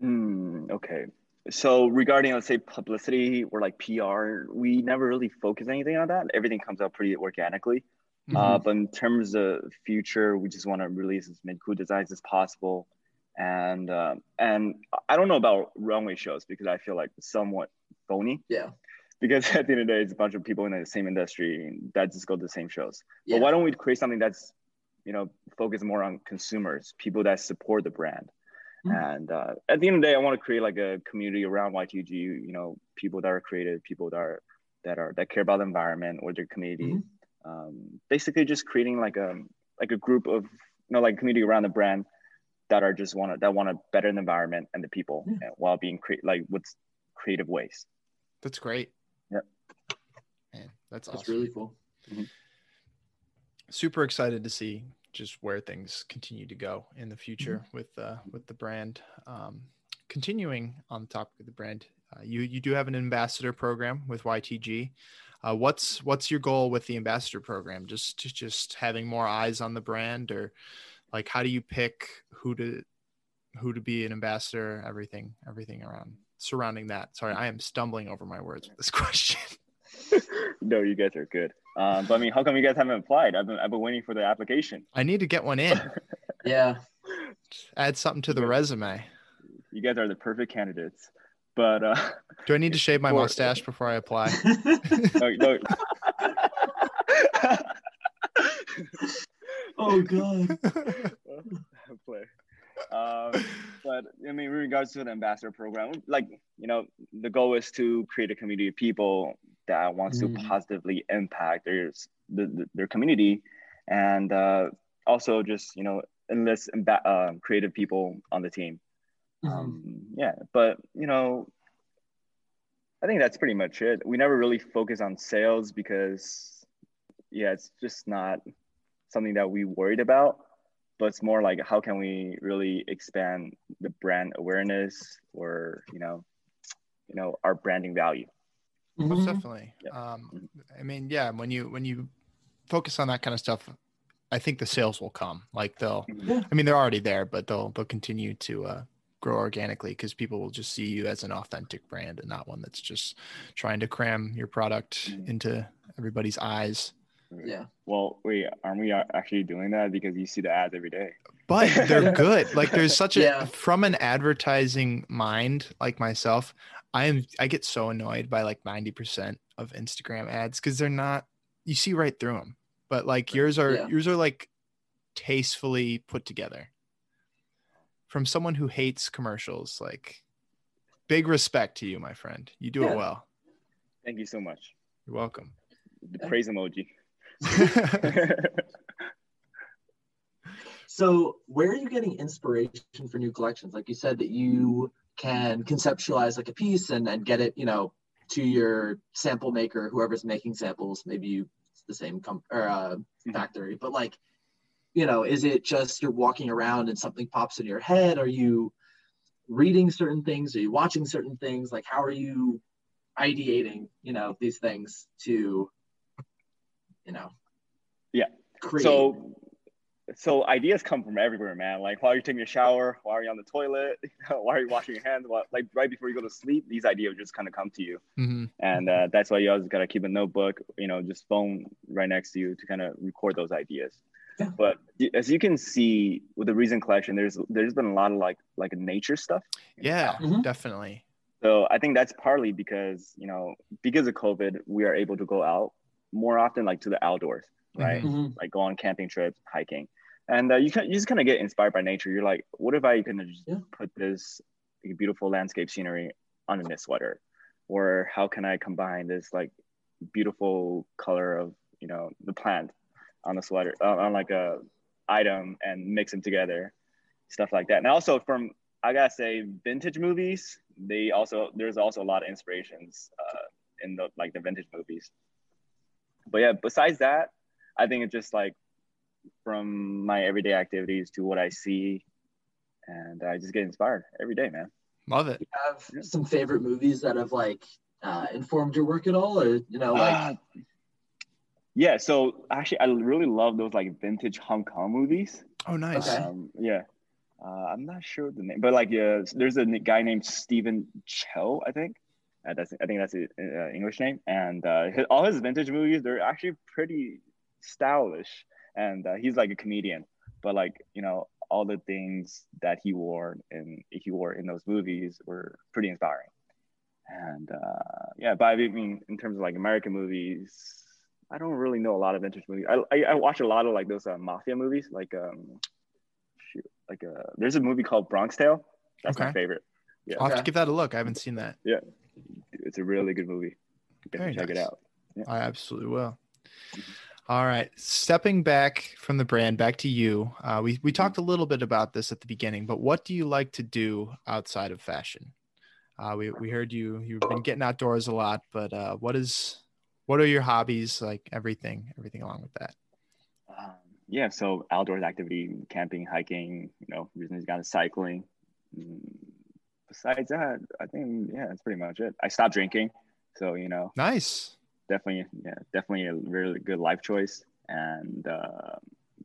Hmm, okay. So regarding, let's say, publicity or like PR, we never really focus anything on that. Everything comes out pretty organically. Uh, but in terms of future, we just want to release as many cool designs as possible. And uh, and I don't know about runway shows because I feel like somewhat phony. Yeah. Because *laughs* at the end of the day, it's a bunch of people in the same industry that just go to the same shows. Yeah. But why don't we create something that's, you know, focus more on consumers, people that support the brand. Mm. And uh, at the end of the day, I want to create like a community around YTG. You know, people that are creative, people that are that are that care about the environment or their community. Mhm. Um, basically, just creating like a like a group of you know like community around the brand that are just want to that want to better the environment and the people Yeah. while being cre- like with creative ways. That's great. That's, That's awesome. really cool. super excited to see just where things continue to go in the future Mm-hmm. with uh, with the brand. Um, continuing on the topic of the brand, uh, you you do have an ambassador program with YTG. Uh, what's what's your goal with the ambassador program? Just just just having more eyes on the brand, or like how do you pick who to who to be an ambassador? Everything everything around surrounding that. Sorry, I am stumbling over my words with this *laughs* question. *laughs* no, you guys are good. Um, but I mean, how come you guys haven't applied? I've been I've been waiting for the application. I need to get one in. *laughs* Yeah. Add something to the Yeah. resume. You guys are the perfect candidates. But uh, Do I need to shave my For- mustache before I apply? *laughs* no, no. oh god. play. Um, but I mean, in regards to the ambassador program, like you know, the goal is to create a community of people that wants Mm. to positively impact their the, the, their community, and uh, also just you know enlist uh, creative people on the team. Mhm. Um, yeah, but you know, I think that's pretty much it. We never really focus on sales because, yeah, it's just not something that we worried about. But it's more like how can we really expand the brand awareness or you know, you know, our branding value. Most Mhm. definitely. Um, I mean, yeah, when you when you focus on that kind of stuff, I think the sales will come. Like they'll, Yeah. I mean, they're already there, but they'll they'll continue to uh, grow organically because people will just see you as an authentic brand and not one that's just trying to cram your product Mhm. into everybody's eyes. Yeah. Well, wait, aren't we actually doing that because you see the ads every day? But they're *laughs* good. Like there's such a Yeah. from an advertising mind like myself, I am I get so annoyed by like 90% of Instagram ads because they're not you see right through them. But like yours are Yeah. yours are like tastefully put together. From someone who hates commercials, like big respect to you, my friend. You do Yeah. it well. Thank you so much. You're welcome. The praise emoji. *laughs* So, where are you getting inspiration for new collections? Like you said that you can conceptualize like a piece and, and get it, you know, to your sample maker, whoever's making samples. Maybe you it's the same com- or uh, Mhm. factory, but like, you know, is it just you're walking around and something pops in your head? Are you reading certain things? Are you watching certain things? Like, how are you ideating, you know, these things to, you know, Yeah. Create? so so ideas come from everywhere man like while you're taking a shower while you're on the toilet *laughs* while you're washing your hands while, like right before you go to sleep these ideas just kind of come to you Mhm. and uh, that's why you always got to keep a notebook you know just phone right next to you to kind of record those ideas Yeah. but as you can see with the recent collection there's there's been a lot of like like nature stuff Yeah, Mhm. definitely. so I think that's partly because you know because of COVID, we are able to go out more often, like to the outdoors, right? Mhm. Like go on camping trips, hiking. and uh, you can you just kind of get inspired by nature. You're like, what if I can just Yeah. put this beautiful landscape scenery on a knit sweater, or how can I combine this like beautiful color of you know the plant on the sweater uh, on like a item and mix them together, stuff like that. And also from I gotta say, vintage movies, they also there's also a lot of inspirations uh, in the like the vintage movies. But yeah, besides that, I think it's just like from my everyday activities to what I see, and I just get inspired every day, man. Love it. you have some favorite movies that have like uh, informed your work at all, or you know, like Ah, yeah, so actually, I really love those like vintage Hong Kong movies. Oh, nice. Okay. Um, yeah, uh, I'm not sure the name, but like, yeah, there's a guy named Stephen Chow, I think. Uh, that's I think that's his uh, English name, and uh, his, all his vintage movies they're actually pretty stylish, and uh, he's like a comedian, but like you know all the things that he wore and he wore in those movies were pretty inspiring, and uh, yeah, but I mean in terms of like American movies. I don't really know a lot of vintage movies. I, I, I watch a lot of like those uh, mafia movies, like um, shoot, like uh, there's a movie called Bronx Tale. That's my favorite. Yeah, I'll have to give that a look. I haven't seen that. Yeah it's a really good movie. You Very can check it nice. out. I absolutely will. All right. Stepping back from the brand, back to you. Uh, we, we talked a little bit about this at the beginning, but what do you like to do outside of fashion? Uh, we, we heard you, you've been getting outdoors a lot, but uh, what is, what are your hobbies? Like everything, everything along with that. Um, yeah, so outdoors activity, camping, hiking, you know, recently got cycling. Mm, Besides that, I think yeah, that's pretty much it. I stopped drinking, so you know, Nice. Definitely, yeah, definitely a really good life choice. And uh,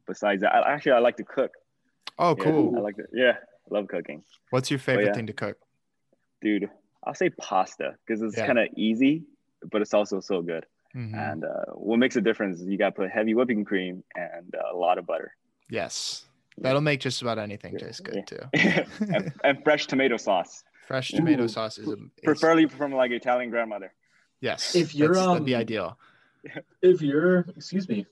besides that, I, actually I like to cook. Oh, Yeah, cool. I like to, yeah, love cooking. What's your favorite yeah. thing to cook? dude i'll say pasta because it's Yeah. kind of easy but it's also so good Mhm. and uh, what makes a difference is you got to put heavy whipping cream and uh, a lot of butter Yes. That'll make just about anything taste good too. *laughs* and, and fresh tomato sauce Fresh tomato Ooh. sauce is, a, is preferably from like italian grandmother yes. If you're, that's- that'd be um, ideal. if you're excuse me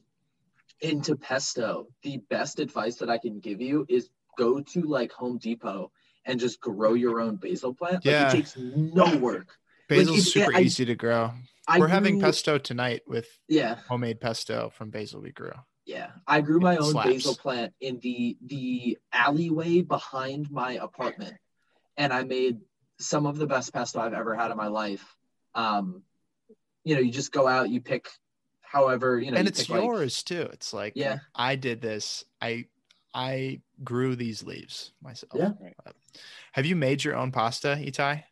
into pesto the best advice that i can give you is go to like home depot and just grow your own basil plant Yeah. like, it takes no work Basil's it's- super I- easy to grow. I We're having pesto tonight with yeah homemade pesto from basil we grew. yeah i grew my It own slaps. basil plant in the the alleyway behind my apartment and i made some of the best pesto i've ever had in my life um you know you just go out you pick however you know and you it's pick, like- yours too. It's like Yeah. I did this. I I grew these leaves myself. Yeah. Right. Have you made your own pasta, Itai?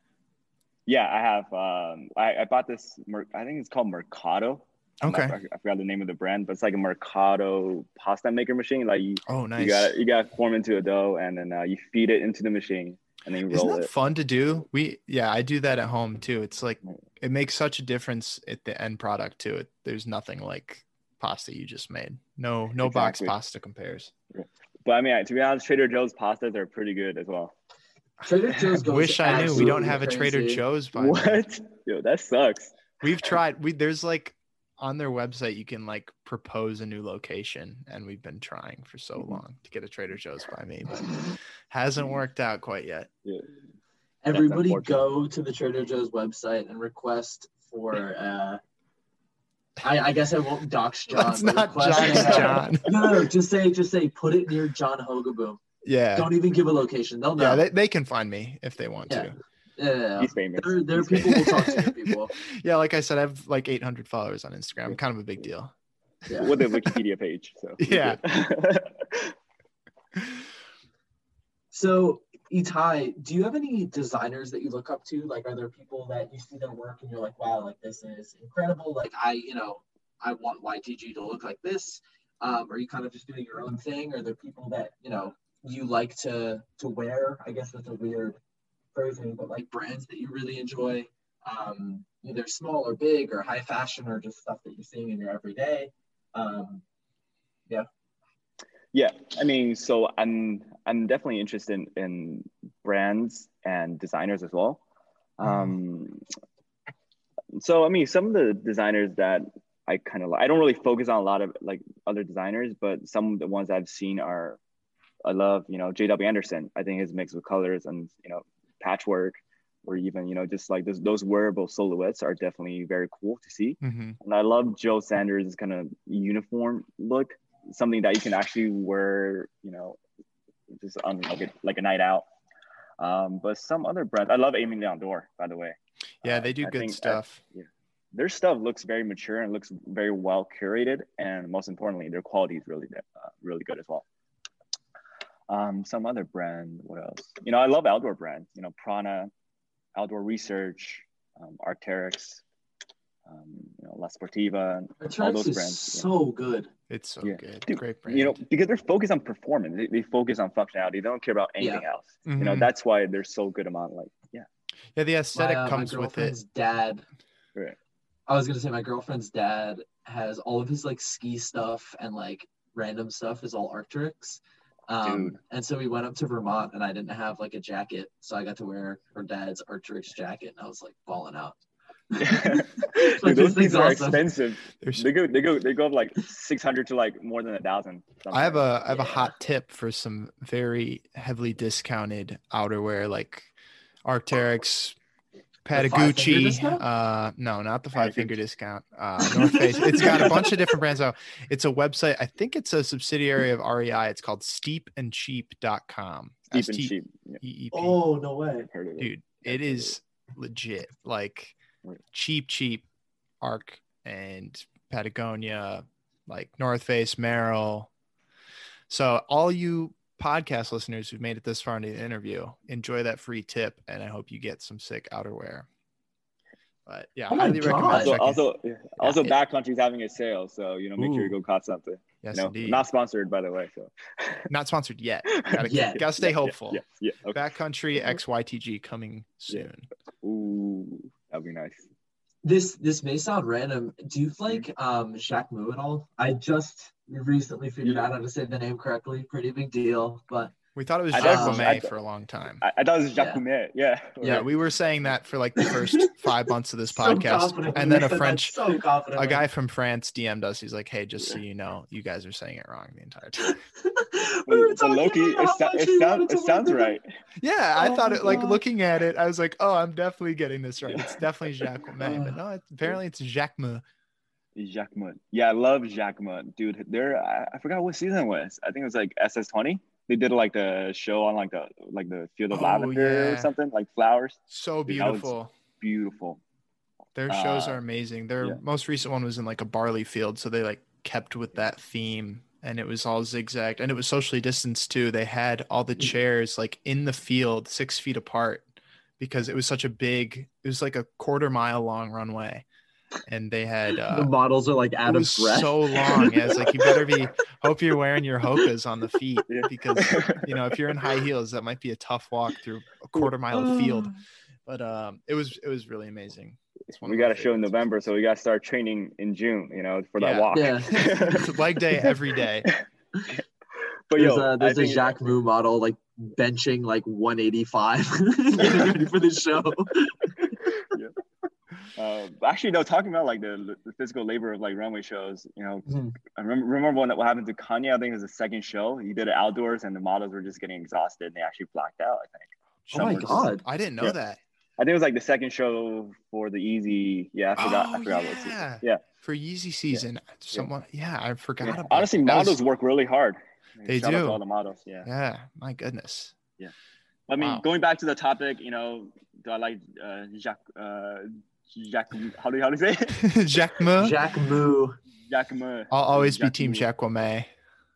yeah i have um i, I bought this i think it's called marcato I'm not- Okay. I forgot the name of the brand, but it's like a Marcato pasta maker machine. Like you, Oh, nice. you got you got to form into a dough, and then uh, you feed it into the machine, and then you Isn't that it. fun to do? We yeah, I do that at home too. It's like it makes such a difference at the end product too. It there's nothing like pasta you just made. No no box pasta compares. But I mean, to be honest, Trader Joe's pastas are pretty good as well. Trader *laughs* Joe's goes Wish I knew we don't absolutely have a Trader. Joe's by. What? Yo, that sucks. We've tried. We there's like on their website you can like propose a new location, and we've been trying for so Mhm. long to get a Trader Joe's by me, but hasn't worked out quite yet. Yeah. Everybody go to the Trader Joe's website and request for. *laughs* Uh, I, I guess I won't dox *laughs* John. Let's not request- dox John. *laughs* No, no, no, just say, just say, put it near John Hogaboom. Yeah, Don't even give a location. They'll know. yeah, they, they can find me if they want Yeah. to. Yeah, yeah, yeah. He's famous. There, there are He's people who famous. talk to people. *laughs* Yeah, like I said, I have like 800 followers on Instagram. I'm kind of a big deal. Yeah. *laughs* with the Wikipedia page. So Yeah. *laughs* So, Itai, do you have any designers that you look up to? Like, are there people that you see their work and you're like, wow, like this is incredible. Like, I, you know, I want YTG to look like this. Um, are you kind of just doing your own thing? Are there people that you know you like to to wear? I guess that's a weird but like brands that you really enjoy, um, either small or big or high fashion or just stuff that you're seeing in your everyday. Um, yeah, Yeah, I mean, so I'm I'm definitely interested in, in brands and designers as well. Um, so I mean, some of the designers that I kind of I don't really focus on a lot of like other designers, but some of the ones I've seen are I love you know J.W. Anderson. I think his mix of colors and you know patchwork or even you know just like those those wearable silhouettes are definitely very cool to see. Mm-hmm. And I love Joe Sanders' kind of uniform look, something that you can actually wear, you know, just on like a, like a night out. Um, but some other brands, I love Aimé Leon Dore, by the way. Yeah, Uh, they do I good think, uh, stuff. their stuff looks very mature and looks very well curated, and most importantly, their quality is really uh, really good as well. Um, some other brand, what else? You know, I love outdoor brands. You know, Prana, Outdoor Research, um, Arc'teryx, um, you know, La Sportiva, all those is brands. yeah. so good. It's so yeah. good. Dude, Great brand. You know, because they're focused on performance. They, they focus on functionality. They don't care about anything else. You know, Mhm. that's why they're so good amount. Like, yeah, yeah, the aesthetic my, uh, my comes with it. girlfriend's dad. Right. I was gonna say my girlfriend's dad has all of his like ski stuff and like random stuff is all Arc'teryx. Um, Dude. and so we went up to Vermont and I didn't have like a jacket, so I got to wear her dad's Arc'teryx jacket and I was like balling out. *laughs* *laughs* Dude, Like, those things thing's are awesome. expensive. There's They go, they go, they go up like six hundred to like more than a thousand. I have a I have a hot tip for some very heavily discounted outerwear like Arc'teryx, five-finger Patagucci. Uh, no, not the five finger discount. Uh, North Face. It's got a *laughs* bunch of different brands out. It's a website. I think it's a subsidiary of REI. It's called steepandcheap.com. Deep and cheap. Yeah, S-T-E-E-P. Oh no way! heard of it. dude it is legit like cheap cheap arc and patagonia like north face merrell so all you podcast listeners who've made it this far into the interview enjoy that free tip and i hope you get some sick outerwear but yeah Oh my highly God. recommend Also, also, yeah, also, it- Backcountry's having a sale, so you know, make sure you go cop something. yes you know, indeed not sponsored, by the way. So, *laughs* not sponsored yet *laughs* gotta, Yeah. gotta stay Yeah, hopeful Yeah, yeah. yeah. Okay. backcountry xytg coming soon Ooh, that'd be nice. This this may sound random. Do you like um Jacques Mou at all? I just recently figured out how to say the name correctly. Pretty big deal, but we thought it was I Jacques thought- Lemaire I- for a long time I, I thought it was Yeah. Yeah. Yeah, we were saying that for like the first *laughs* five months of this so podcast, confident and then a French, so a guy from France DM'd us. He's like, "Hey, just so you know, you guys are saying it wrong the entire time." *laughs* we were Loki, it, how sou- much it, sound, it sounds right. *laughs* Yeah, I Oh thought my it. Like God. looking at it, I was like, "Oh, I'm definitely getting this right. It's definitely Jacques But uh, no, it, apparently it's Jacques Lemaire. Jacques Mut. Yeah, I love Jacques Mut. Dude, they're I, I forgot what season it was. I think it was like SS20. They did like the show on like the like the field of Oh, lavender or something, like flowers. So Dude, beautiful. Beautiful. Their shows uh, are amazing. Their yeah. most recent one was in like a barley field, so they like kept with that theme and it was all zigzagged and it was socially distanced too. They had all the chairs like in the field, six feet apart, because it was such a big. It was like a quarter mile long runway, and they had. *laughs* the Uh, models are like it out of breath. so long. Yeah, it's like you better be. Hope you're wearing your hokas on the feet because you know if you're in *laughs* high heels, that might be a tough walk through a quarter mile of field. But um, it was it was really amazing. It's one we got a show in. November, so we got to start training in June. You know, for that Yeah. walk. Yeah. *laughs* It's leg day every day. but There's yo, a I there's a think- Jacques Mou model like benching like 185, getting ready for the show. Uh, actually, no. Talking about like the, the physical labor of like runway shows, you know, Mhm. I remember, remember when that what happened to Kanye. I think it was the second show. He did it outdoors, and the models were just getting exhausted, and they actually blacked out. I think. Oh my Some were just- god! I didn't know Yeah. that. I think it was like the second show for the Yeezy. Yeah, I forgot. I Oh, forgot yeah. was. Yeah. For Yeezy season, someone yeah, I forgot yeah. about Honestly, that. That was- models work really hard. They Shout out do. all the models. Yeah. Yeah, my goodness. Yeah. I mean, Wow. going back to the topic, you know, do I like uh, Jacques? Uh, Jacques, how do you how do you say it? *laughs* Jacques Mou. Jacques Mou. Jacques I'll always be team Mou. Jacques Lemaire.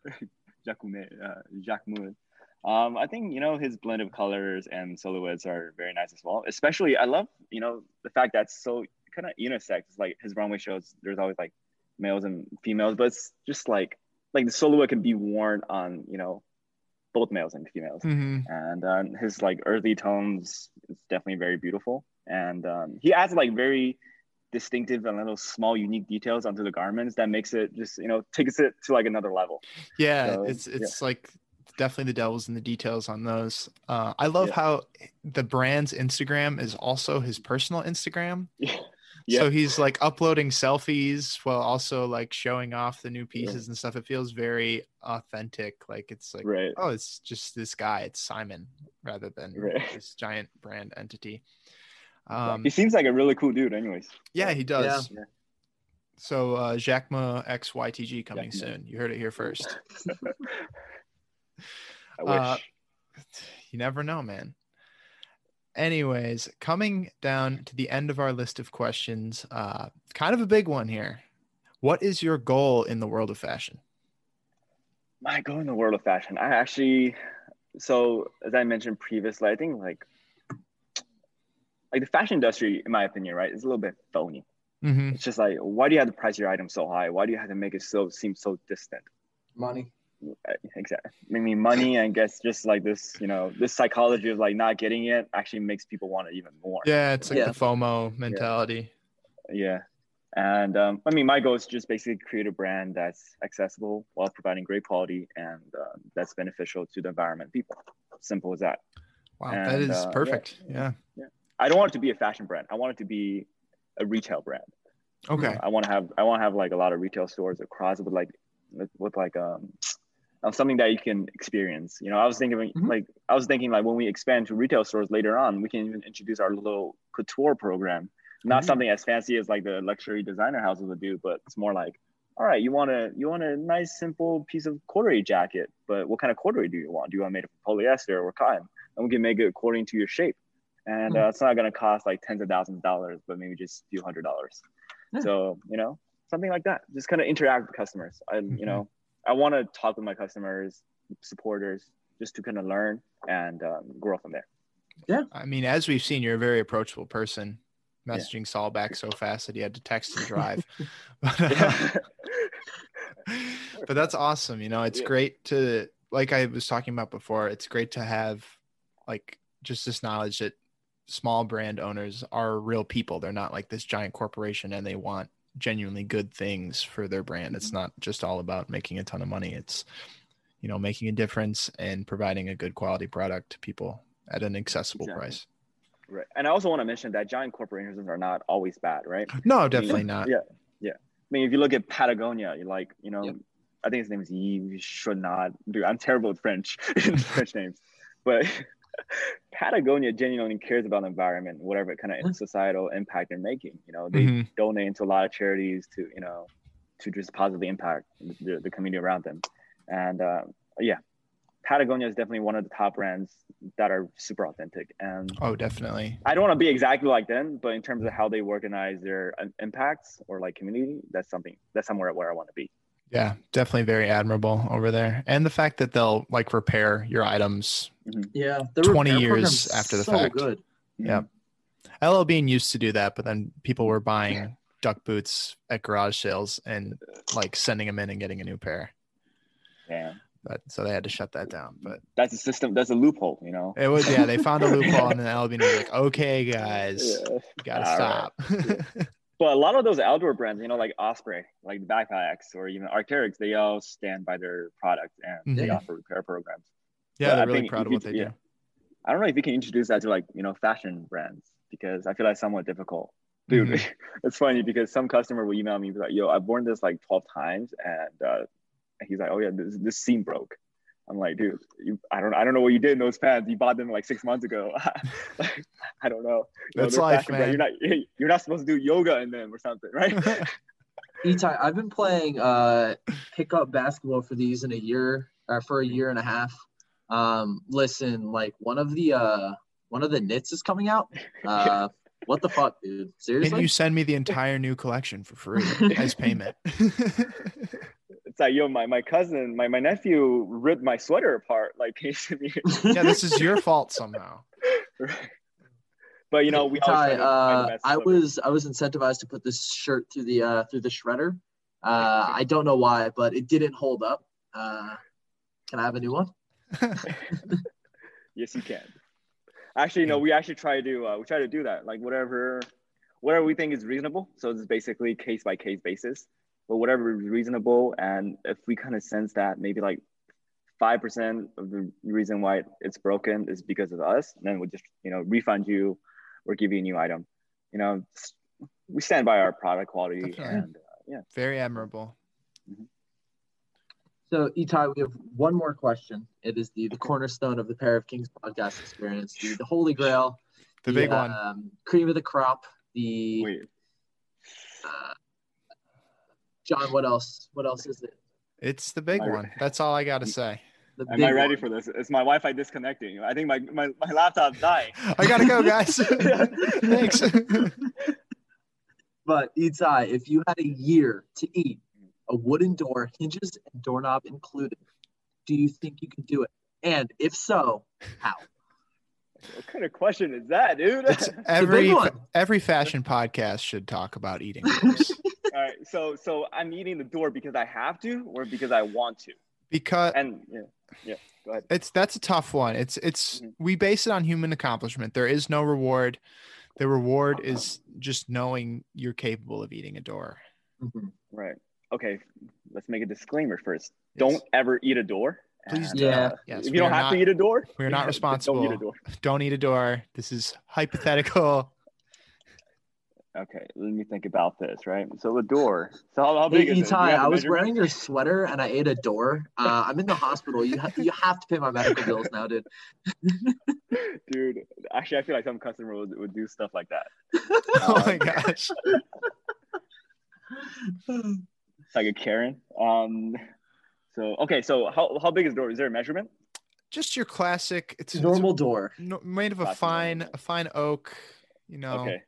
*laughs* Jacques Mou, uh, Jacques Um, I think you know his blend of colors and silhouettes are very nice as well. Especially, I love you know the fact that's so kind of unisex. It's like his runway shows. There's always like males and females, but it's just like like the silhouette can be worn on you know both males and females. hmm And um, his like earthy tones is definitely very beautiful. And um, he adds like very distinctive and little small unique details onto the garments that makes it just you know takes it to like another level. Yeah, So, it's yeah. it's like definitely the devil's in the details on those. Uh, I love Yeah. how the brand's Instagram is also his personal Instagram. *laughs* Yeah. Yeah. So he's like uploading selfies while also like showing off the new pieces and stuff. It feels very authentic. Like it's like, right. oh, it's just this guy. It's Simon rather than Right. this giant brand entity. Um, he seems like a really cool dude, anyways. yeah, he does. Yeah. So uh, Jacquema XYTG coming Jacquema. soon. You heard it here first. *laughs* I wish. Uh, you never know, man. Anyways, coming down to the end of our list of questions, uh, kind of a big one here. What is your goal in the world of fashion? My goal in the world of fashion. I actually, so as I mentioned previously, I think like, like the fashion industry, in my opinion, right, is a little bit phony. Mm-hmm. It's just like, why do you have to price your item so high? Why do you have to make it so seem so distant? Money. Uh, Exactly. I mean, money, I guess, just like this, you know, this psychology of like not getting it actually makes people want it even more. Yeah, it's like Yeah. the FOMO mentality. Yeah. And um, I mean, my goal is just basically create a brand that's accessible while providing great quality and uh, that's beneficial to the environment, people. Simple as that. Wow, that And, is uh, yeah. perfect. Yeah. I don't want it to be a fashion brand. I want it to be a retail brand. Okay. I want to have I want to have like a lot of retail stores across with like with, like um uh, something that you can experience. You know, I was thinking Mhm. like I was thinking like when we expand to retail stores later on, we can even introduce our little couture program. Not Mhm. something as fancy as like the luxury designer houses would do, but it's more like, all right, you want a you want a nice simple piece of corduroy jacket, but what kind of corduroy do you want? Do you want it made of polyester or cotton? And we can make it according to your shape. And uh, it's not going to cost like tens of thousands of dollars, but maybe just a few hundred dollars. Yeah. So, you know, something like that. Just kind of interact with customers. I, Mhm. you know, I want to talk with my customers, supporters, just to kind of learn and um, grow from there. Yeah. I mean, as we've seen, you're a very approachable person. Yeah. Messaging Saul back so fast that he had to text and drive. *laughs* *laughs* but, uh, but that's awesome. You know, it's Yeah. great to, like I was talking about before, it's great to have like just this knowledge that small brand owners are real people. They're not like this giant corporation and they want genuinely good things for their brand. It's mm-hmm. not just all about making a ton of money. It's, you know, making a difference and providing a good quality product to people at an accessible Exactly. price. right. And I also want to mention that giant corporations are not always bad, right? *gasps* No, definitely not. Yeah, yeah. I mean, if you look at Patagonia, you like, you know, Yep. I think his name is Yves You should not do. I'm terrible with French *laughs* French names, but *laughs* *laughs* Patagonia genuinely cares about the environment, whatever kind of societal impact they're making. You know, they Mhm. donate to a lot of charities to, you know, to just positively impact the, the community around them. And uh, yeah, Patagonia is definitely one of the top brands that are super authentic. And Oh, definitely. I don't want to be exactly like them, but in terms of how they organize their um, impacts or like community, that's something that's somewhere where I want to be. Yeah, definitely very admirable over there. And the fact that they'll like repair your items. Mm-hmm. Yeah. The 20 repair years program's after the so fact. Good. Yeah. Mm-hmm. LL Bean used to do that, but then people were buying duck boots at garage sales and like sending them in and getting a new pair. Yeah, But so they had to shut that down. But that's a system. That's a loophole, you know. it was yeah, they found a loophole *laughs* and then LL Bean was like, okay, guys, Yeah. you gotta All stop. *laughs* But a lot of those outdoor brands, you know, like Osprey, like the backpacks, or even Arc'teryx, they all stand by their product and they Mhm. offer repair programs. yeah, But they're I really proud of you- what they yeah. do. I don't know if you can introduce that to like you know fashion brands because I feel like somewhat difficult. Dude, Mhm. *laughs* it's funny because some customer will email me be like, "Yo, I've worn this like 12 times," and uh, he's like, "Oh yeah, this this seam broke." I'm like, dude, you, I don't, I don't know what you did in those pants. You bought them like six months ago. like, *laughs* I don't know. You know, That's they're life, fashion man. You're not, you're not supposed to do yoga in them or something, right? *laughs* Itai, I've been playing uh pickup basketball for these in a year or for a year and a half. Um, listen, like one of the uh one of the knits is coming out. Uh, what the fuck, dude? Seriously. Can you send me the entire new collection for free as *laughs* payment? It's like, yo, my, my cousin, my, my nephew ripped my sweater apart. Like, can you me? yeah, this is your fault somehow. *laughs* but you know, we Ty, to find the uh, I was I was incentivized to put this shirt through the uh, through the shredder. Uh, I don't know why, but it didn't hold up. Uh, can I have a new one? *laughs* Yes, you can. Actually, no, we actually try to uh, we try to do that. Like whatever, whatever we think is reasonable. So it's basically case by case basis. But whatever is reasonable, and if we kind of sense that maybe like five percent of the reason why it's broken is because of us, then we'll just you know refund you or give you a new item. You know, we stand by our product quality Definitely. and uh, yeah. Very admirable. So, Itai, we have one more question. It is the, the cornerstone of the Pair of Kings podcast experience, the, the holy grail, The big one. um, cream of the crop, the Wait, uh, John. What else? What else is it? It's the big one. That's all I got to say. Am I ready one. for this? Is my Wi-Fi disconnecting? I think my my, my laptop's dying. *laughs* I gotta go, guys. *laughs* Thanks. *laughs* But Itai, if you had a year to eat a wooden door, hinges and doorknob included, do you think you can do it? And if so, how? What kind of question is that, dude? It's every every fashion podcast should talk about eating. Doors. All right, so so I'm eating the door because I have to, or because I want to. because And yeah, yeah. Go ahead. it's that's a tough one. It's it's Mhm. we base it on human accomplishment. There is no reward. The reward is just knowing you're capable of eating a door. Mhm. Right. Okay. Let's make a disclaimer first. Yes. Don't ever eat a door. Please And, do Yeah. not. Yes, if you are don't have not- to eat a door, we are not just *laughs* Don't eat responsible. a door. Don't eat a door. This is hypothetical. Okay, let me think about this. Right. So the door. So how, how big Hey, is you Itai, have I was wearing your sweater and I ate a door. Uh, *laughs* I'm in the hospital. You, ha- you have to pay my medical bills now, dude. *laughs* Dude, actually, I feel like some customer would, would do stuff like that. *laughs* oh my gosh. Like a Karen. Um. So okay. So how, how big is the door? Is there a measurement? Just your classic. It's, It's a it's normal door. no, made of a Classic fine normal. a fine oak. You know. Okay.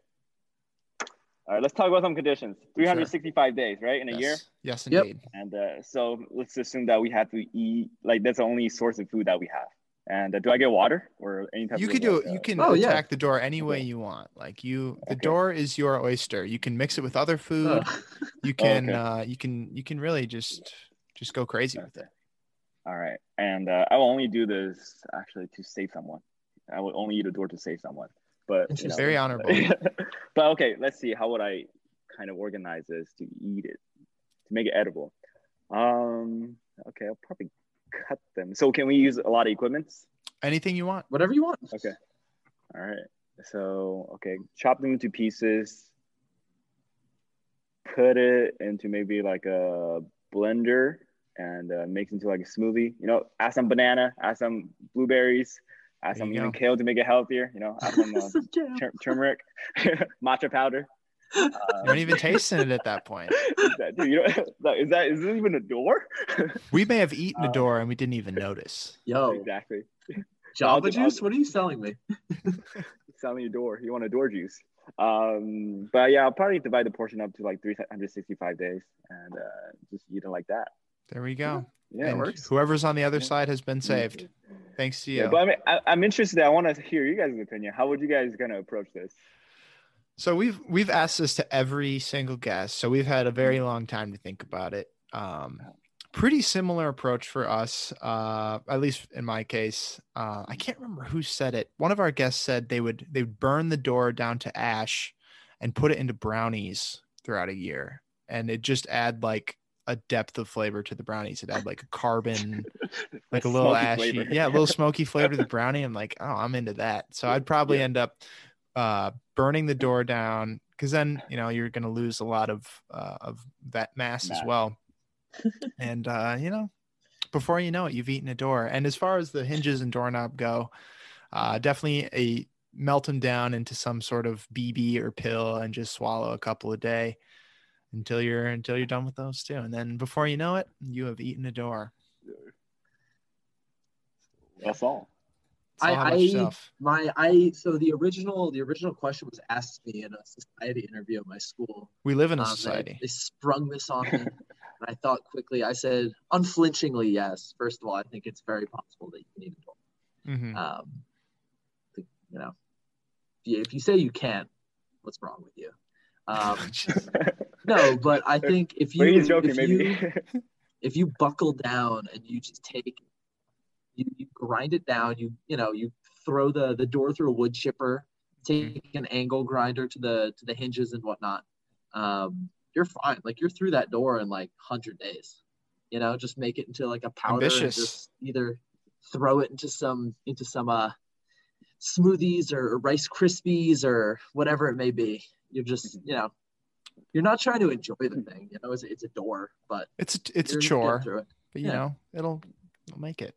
All right. Let's talk about some conditions. 365 days, right, in a yes. year. Yes, indeed. Yep. And uh, so let's assume that we have to eat. Like that's the only source of food that we have. And uh, do I get water or any type You of could do like, it. You uh, can Oh, yeah. attack the door any way you want. Like you, the Okay. door is your oyster. You can mix it with other food. Oh. You *laughs* can, okay. uh, you can, you can really just, just go crazy with it. All right. And uh, I will only do this actually to save someone. I will only eat a door to save someone. But you know, Very honorable. *laughs* but okay, let's see. How would I kind of organize this to eat it, to make it edible? Um. Okay, I'll probably cut them. So can we use a lot of equipments? Anything you want. Whatever you want. Okay. All right. So okay, chop them into pieces. Put it into maybe like a blender and uh, make into like a smoothie. You know, add some banana, add some blueberries, add There some even go. kale to make it healthier. You know, add some *laughs* uh, tur- turmeric, *laughs* matcha powder. You Uh, don't even tasting it at that point. is *laughs* that, dude, you know, is that is this even a door? We may have eaten a Uh, door and we didn't even notice. Yo, exactly. Jamba Juice? What are you selling me? selling a door. You want a door juice. Um, but yeah, I'll probably divide the portion up to like 365 days and uh, just eat it like that. There we go. Yeah, whoever's on the other side has been saved. Thanks to you. Yeah, but I mean, I, I'm interested. I want to hear you guys' opinion. How would you guys gonna approach this? So we've we've asked this to every single guest. So we've had a very long time to think about it. Um, pretty similar approach for us, uh, at least in my case. Uh, I can't remember who said it. One of our guests said they would they would burn the door down to ash and put it into brownies throughout a year, and it just add like a depth of flavor to the brownies. It add like a carbon, *laughs* like a little ashy, flavor. yeah, a little *laughs* smoky flavor to the brownie. I'm like, oh, I'm into that. So I'd probably Yeah. end up uh, burning the door down because then you know you're going to lose a lot of uh, of that mass as well. *laughs* and uh, you know, before you know it, you've eaten a door. And as far as the hinges and doorknob go, uh, definitely a melt them down into some sort of BB or pill and just swallow a couple a day until you're until you're done with those too. And then before you know it, you have eaten a door. That's all. So I- I- yourself? My I so the original the original question was asked me in a society interview at my school. We live in a Um, society. They, sprung this on me, and I thought quickly. I said unflinchingly yes. First of all, I think it's very possible that you can eat a door. Mhm. Um, the- you know, if you, if you say you can't, what's wrong with you? Um, *laughs* no, but I think if you joking, if maybe. you *laughs* if you buckle down and you just take you, you grind it down you you know you throw the the door through a wood chipper take an angle grinder to the to the hinges and whatnot um you're fine. Like you're through that door in like 100 days you know? Just make it into like a powder and just either throw it into some into some uh smoothies or rice krispies or whatever it may be. You're just you know you're not trying to enjoy the thing. You know, it's, it's a door, but It's a, it's a chore, it. but you Yeah. know, it'll it'll make it.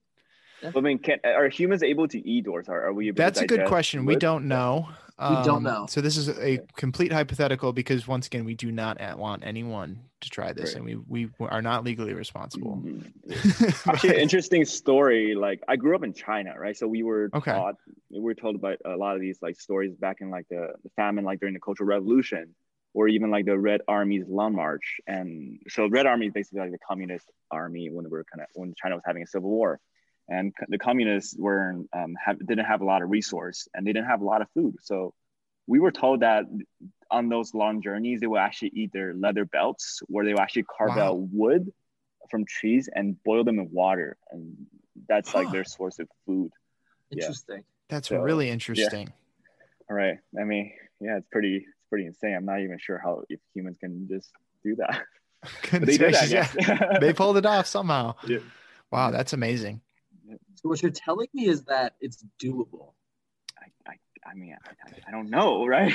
I mean, can are humans able to eat doors? Are, are we? Able to That's a good digest question. We don't know. We don't Um, know. So this is a complete hypothetical because once again, we do not want anyone to try this, Right. and we we are not legally responsible. Mhm. *laughs* Actually, an interesting story. Like I grew up in China, right? So we were Okay. taught, we were told about a lot of these like stories back in like the, the famine, like during the Cultural Revolution, or even like the Red Army's Long March. And so Red Army is basically like the communist army when we were kind of when China was having a civil war, and the communists were um, have, didn't have a lot of resource and they didn't have a lot of food. So we were told that on those long journeys they would actually eat their leather belts, where they would actually carve Wow. out wood from trees and boil them in water, and that's like their *gasps* source of food. Yeah. Interesting. That's So, really interesting. All right. I mean, yeah, it's pretty, it's pretty insane. I'm not even sure how if humans can just do that. *laughs* But they did Yeah. *laughs* they pulled it off somehow. *laughs* Yeah. Wow, that's amazing. So what you're telling me is that it's doable. I, I, I mean, I, I, I don't know, right?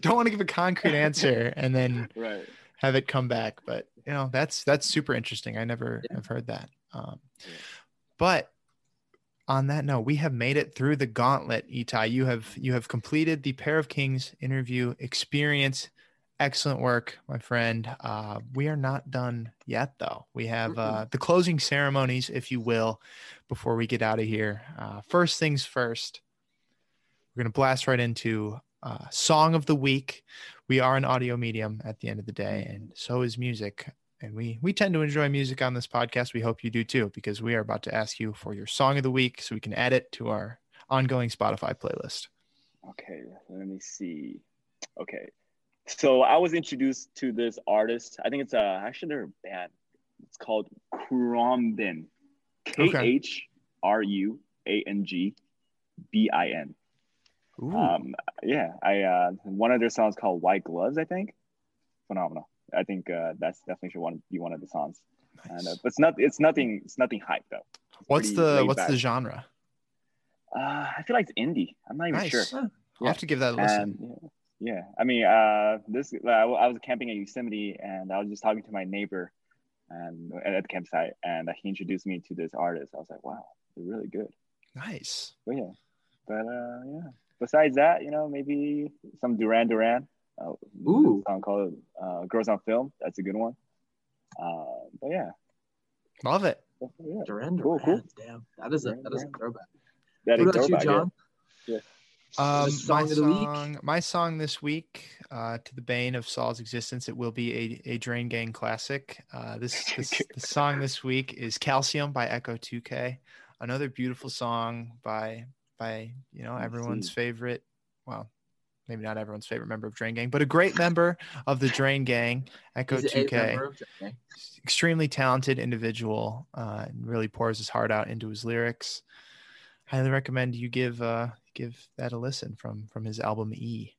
Don't want to give a concrete answer and then right. have it come back, but you know that's that's super interesting. I never Yeah. have heard that. Um, Yeah. But on that note, we have made it through the gauntlet. Itai, you have you have completed the Pair of Kings interview experience. Excellent work, my friend. Uh, we are not done yet, though. We have uh, the closing ceremonies, if you will, before we get out of here. Uh, first things first, we're going to blast right into uh, song of the week. We are an audio medium at the end of the day, and so is music. And we we tend to enjoy music on this podcast. We hope you do too, because we are about to ask you for your song of the week, so we can add it to our ongoing Spotify playlist. Okay. Let me see. Okay. So I was introduced to this artist. I think it's a actually they're a band. It's called Khruangbin. K H R U A N G B I N. Um, yeah, I uh, one of their songs called "White Gloves." I think phenomenal. I think uh, that's definitely should want be one of the songs. And, uh, nice. but it's not it's nothing it's nothing hype though. It's What's the what's the genre? Uh, I feel like it's indie. I'm not even Nice. sure. I'll Yeah. have to give that a listen. And yeah, yeah. I mean, uh, this uh, I was camping at Yosemite, and I was just talking to my neighbor, and at the campsite, and he introduced me to this artist. I was like, wow, they're really good. nice. But yeah, but uh, yeah. Besides that, you know, maybe some Duran Duran. Uh, Ooh. a song called uh, "Girls on Film." That's a good one. Uh, but yeah, Love it. yeah. Duran Duran. cool. Damn, that is a Duran that is a throwback. That What is about you, throwback, yeah. John? Um, song my of the week? song, my song this week, uh, to the bane of Saul's existence, it will be a, a Drain Gang classic. Uh, this, *laughs* this the song this week is "Calcium" by Ecco2K. Another beautiful song by by you know everyone's favorite. Well, maybe not everyone's favorite member of Drain Gang, but a great member of the Drain Gang, Echo He's 2K member of Drain Gang. extremely talented individual uh, and really pours his heart out into his lyrics highly recommend you give uh give that a listen from from his album e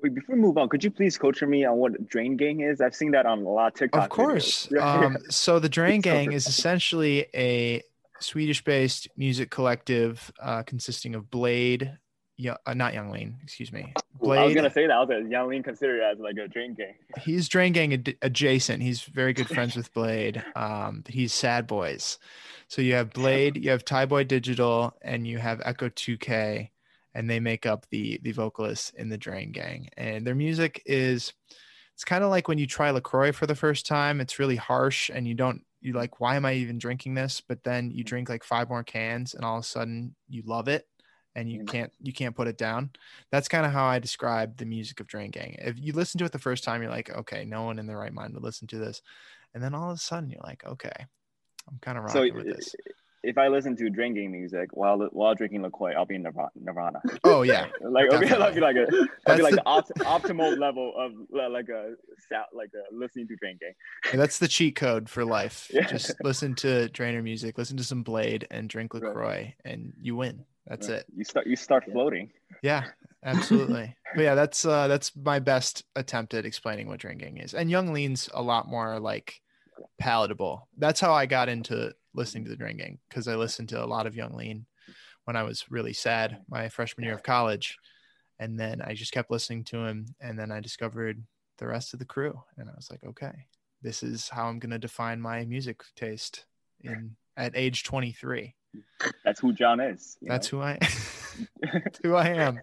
Wait, before we move on, could you please culture me on what Drain Gang is? I've seen that on a lot of TikTok. of course *laughs* um so the drain It's gang good. is essentially a swedish based music collective uh consisting of Bladee yeah uh, not Yung Lean excuse me. Ooh, I was gonna say that. I was like, Yung Lean considered as like a Drain Gang. he's drain gang ad- adjacent. He's very good friends with Bladee. Um but he's sad boys. So you have Bladee you have Thaiboy Digital and you have Ecco2K and they make up the the vocalists in the drain gang. And their music is it's kind of like when you try lacroix for the first time it's really harsh and you don't you like why am i even drinking this? But then you drink like five more cans and all of a sudden you love it and you can't you can't put it down that's kind of how I describe the music of Drain Gang. If you listen to it the first time, you're like, okay, no one in their right mind would listen to this, and then all of a sudden you're like, okay, I'm kind of So rocking with this. if I listen to Drain Gang music while while drinking LaCroix, I'll be in Nirvana. Oh yeah, *laughs* like okay, that'd be like a that'd That's be like the- the opt- optimal level of like a sound like a listening to Drain Gang. that's the cheat code for life. *laughs* Yeah. Just listen to Drainer music, listen to some Bladee, and drink Right. Lacroix, and you win. That's Right. it. You start you start Yeah. floating. Yeah, *laughs* absolutely. but yeah, that's uh that's my best attempt at explaining what Drain Gang is. And Yung Lean's a lot more like palatable. That's how I got into listening to the Drain Gang because I listened to a lot of Young Lean when I was really sad my freshman year of college. And then I just kept listening to him. And then I discovered the rest of the crew. And I was like, okay, this is how I'm going to define my music taste in at age 23. That's who John is. That's know? who I That's *laughs* who I am.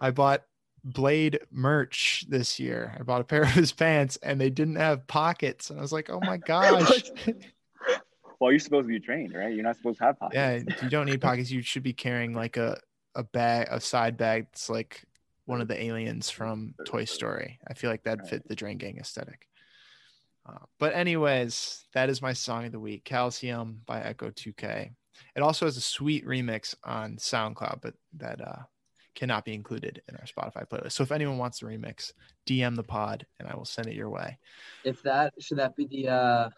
I bought Bladee merch this year. I bought a pair of his pants and they didn't have pockets. And I was like, oh my gosh. *laughs* well, you're supposed to be trained, right? You're not supposed to have pockets. yeah, you don't need pockets. You should be carrying like a, a bag, a side bag that's like one of the aliens from Toy Story. I feel like that'd fit the Drain Gang aesthetic. Uh, but anyways, that is my song of the week, Calcium by Ecco2K. It also has a sweet remix on SoundCloud, but that uh, cannot be included in our Spotify playlist. So if anyone wants the remix, DM the pod and I will send it your way. If that should that be the uh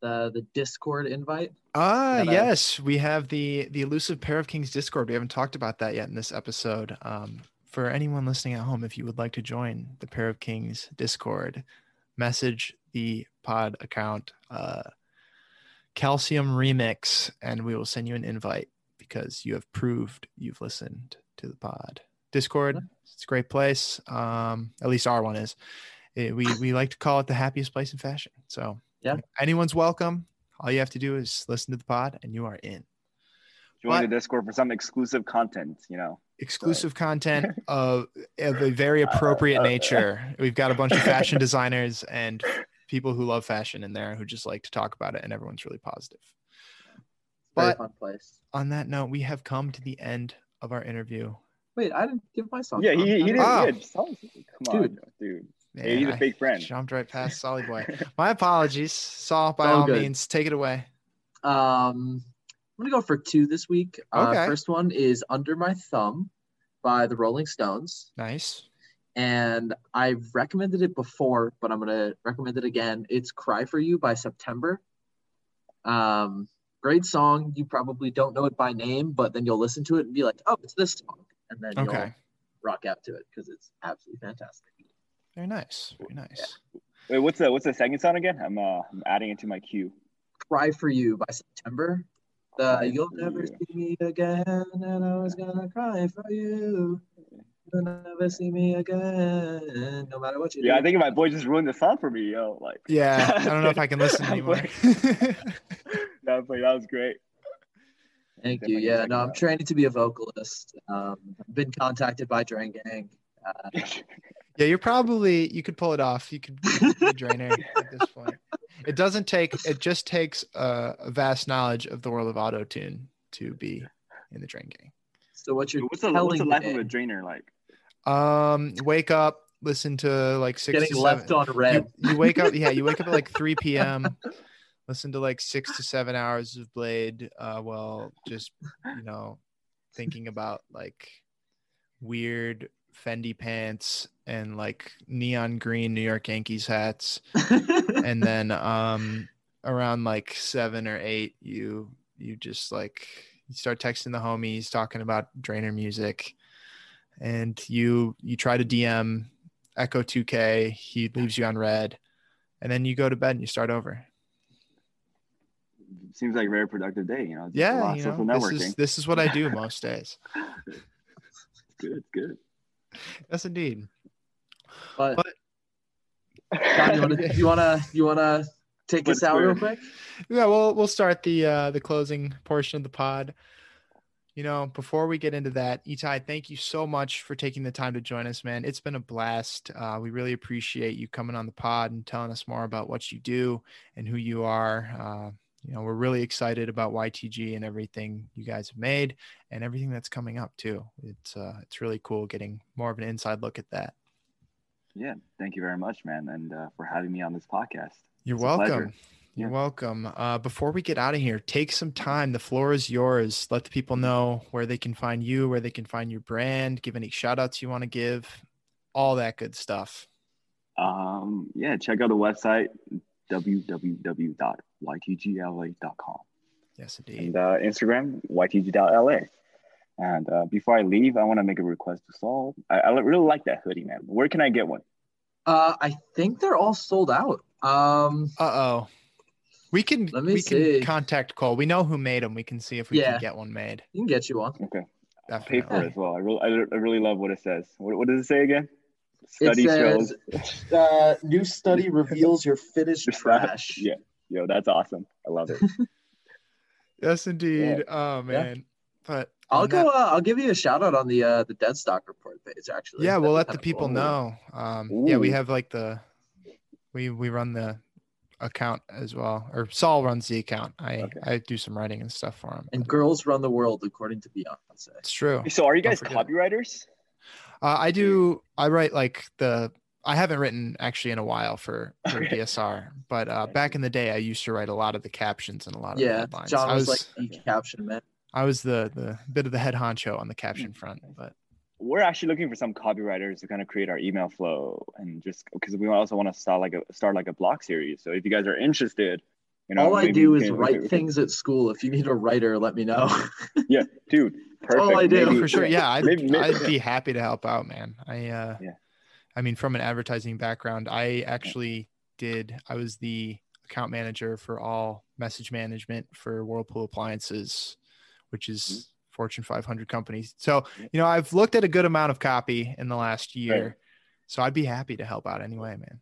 the the Discord invite? Ah, that- yes, we have the the elusive pair of kings Discord. We haven't talked about that yet in this episode. Um, for anyone listening at home, if you would like to join the pair of kings Discord, message the pod account uh, Calcium Remix, and we will send you an invite because you have proved you've listened to the pod. Discord, it's a great place. Um, at least our one is. It- we we like to call it the happiest place in fashion. So Yeah. anyone's welcome. All you have to do is listen to the pod, and you are in. Join But- the Discord for some exclusive content. You know. exclusive content *laughs* of, of a very appropriate uh, uh, nature. We've got a bunch of fashion designers and people who love fashion in there who just like to talk about it, and everyone's really positive. Very But fun place. on that note, we have come to the end of our interview. Wait, I didn't give my song. Yeah, he, he didn't. Oh. Yeah, just tell us. Come on, Dude. dude. Man, Yeah, he's a I fake friend. Jumped right past Solly Boy. *laughs* My apologies. Saul, by All all means, take it away. Um, I'm gonna go for two this week. Uh, Okay. First one is "Under My Thumb" by the Rolling Stones, Nice. And I've recommended it before, but I'm gonna recommend it again. It's "Cry for You" by September. Um, great song. You probably don't know it by name, but then you'll listen to it and be like, "Oh, it's this song," and then you'll rock out to it because it's absolutely fantastic. Very nice. Very nice. Wait, what's the what's the second song again? I'm uh I'm adding it to my queue. "Cry for You" by September. The "You'll never You. see me again, and I was gonna cry for you." You'll never see me again, no matter what you Yeah, I think my boy just ruined the song for me, yo. Like, Yeah, I don't know *laughs* if I can listen anymore. *laughs* that, but that was great. Thank you. Yeah, no, I'm training to be a vocalist. Um, I've been contacted by Drain Gang. Uh, *laughs* Yeah, you're probably you could pull it off. You could be a drainer at this point. It doesn't take. It just takes a, a vast knowledge of the world of auto tune to be in the drain gang. so what you're what's the telling what's the life me, of a drainer like? Um, wake up, listen to like six getting to left seven. on red. You, you wake up, yeah, you wake up at like *laughs* 3 p.m. Listen to like six to seven hours of Bladee. Uh, well, just you know, thinking about like weird Fendi pants and like neon green New York Yankees hats. and *laughs* then um around like seven or eight you you just like you start texting the homies talking about drainer music and you you try to dm Ecco2K he leaves you on red and then you go to bed and you start over Seems like a very productive day, you know. just a lot yeah you know this is this is what i do *laughs* most days good, good. yes indeed But, But- John, you want to you want to you want to take But us out real quick? yeah we'll we'll start the uh the closing portion of the pod you know before we get into that Itai thank you so much for taking the time to join us man. It's been a blast. Uh, we really appreciate you coming on the pod and telling us more about what you do and who you are. Uh, you know we're really excited about ytg and everything you guys have made and everything that's coming up too. It's uh it's really cool getting more of an inside look at that. Yeah, thank you very much, man, and uh, for having me on this podcast. You're It's welcome. You're welcome. Uh, before we get out of here, take some time. The floor is yours. Let the people know where they can find you, where they can find your brand. Give any shout outs you want to give, all that good stuff. Um, yeah, check out the website www.ytgla.com Yes, indeed. and uh, Instagram ytg.la. And uh, before I leave, I want to make a request to Saul. I, I really like that hoodie, man. Where can I get one? Uh, I think they're all sold out. Um, Uh oh. We can Let me we see. can contact Cole. We know who made them. We can see if we Yeah. can get one made. you can get you one. Okay. pay for Definitely. it as well. I really, I, I really love what it says. What, what does it say again? Study it says, shows. uh, new study reveals your finished Just that- trash. Yeah, yo, that's awesome. I love it. *laughs* Yes, indeed. Oh Yeah. man. But I'll on go. that- Uh, I'll give you a shout out on the uh, the dead stock report page. Actually, yeah, That'd we'll be let the kinda people cool. know. Um, yeah, we Ooh. have like the we we run the account as well, or Saul runs the account. I Okay. I do some writing and stuff for him. And but girls run the world, according to Beyonce. It's true. So, are you guys copywriters? Uh, I do. I write like the. I haven't written actually in a while for, for Okay. DSR, but uh, back in the day, I used to write a lot of the captions and a lot of the Yeah, headlines. John I was, was like the caption man. I was the the bit of the head honcho on the caption front, but We're actually looking for some copywriters to kind of create our email flow and just because we also want to start like a start like a blog series. So if you guys are interested, you know, All I do is can- write can- *laughs* things at school. If you need a writer, let me know. *laughs* Yeah, dude, perfect. all I do. Maybe- for sure, yeah, I'd, maybe- maybe- I'd be happy to help out, man. I uh, Yeah. I mean, from an advertising background, I actually did. I was the account manager for all message management for Whirlpool Appliances, which is Mm-hmm. Fortune 500 companies. So, you know, I've looked at a good amount of copy in the last year. Right. So I'd be happy to help out anyway, man.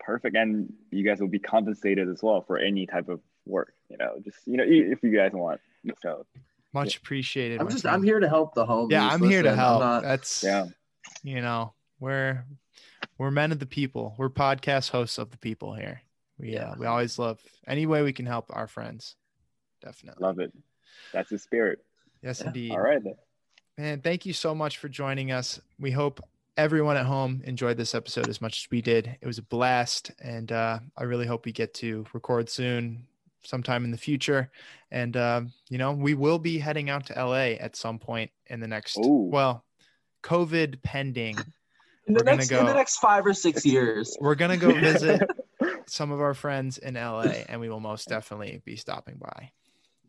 perfect, and you guys will be compensated as well for any type of work. You know, just you know, if you guys want. So Much appreciated. I'm just. friend. I'm here to help the homies. Yeah, I'm here to help. not- That's yeah, you know, we're we're men of the people. We're podcast hosts of the people here. We Yeah. uh, we always love any way we can help our friends. Definitely. love it. That's the spirit. Yes, Yeah. indeed. All right then. Man, thank you so much for joining us. We hope everyone at home enjoyed this episode as much as we did. It was a blast, and uh, I really hope we get to record soon, sometime in the future. And um, you know, we will be heading out to LA at some point in the next. Ooh. Well, COVID pending. *laughs* in the we're gonna next in the next five or six years. *laughs* We're gonna go visit *laughs* some of our friends in LA, and we will most definitely be stopping by.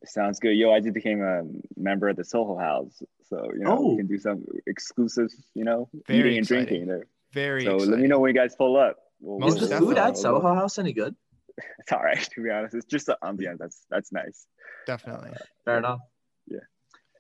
Sounds good. Yo, I just became a member of the Soho House, so you know Oh. we can do some exclusive, you know, Very eating and exciting. drinking there. Very. So let me know when you guys pull up. We'll, Most Is the definitely. food at Soho House any good? *laughs* It's all right, to be honest. It's just the ambiance. That's that's nice. Definitely. Fair enough.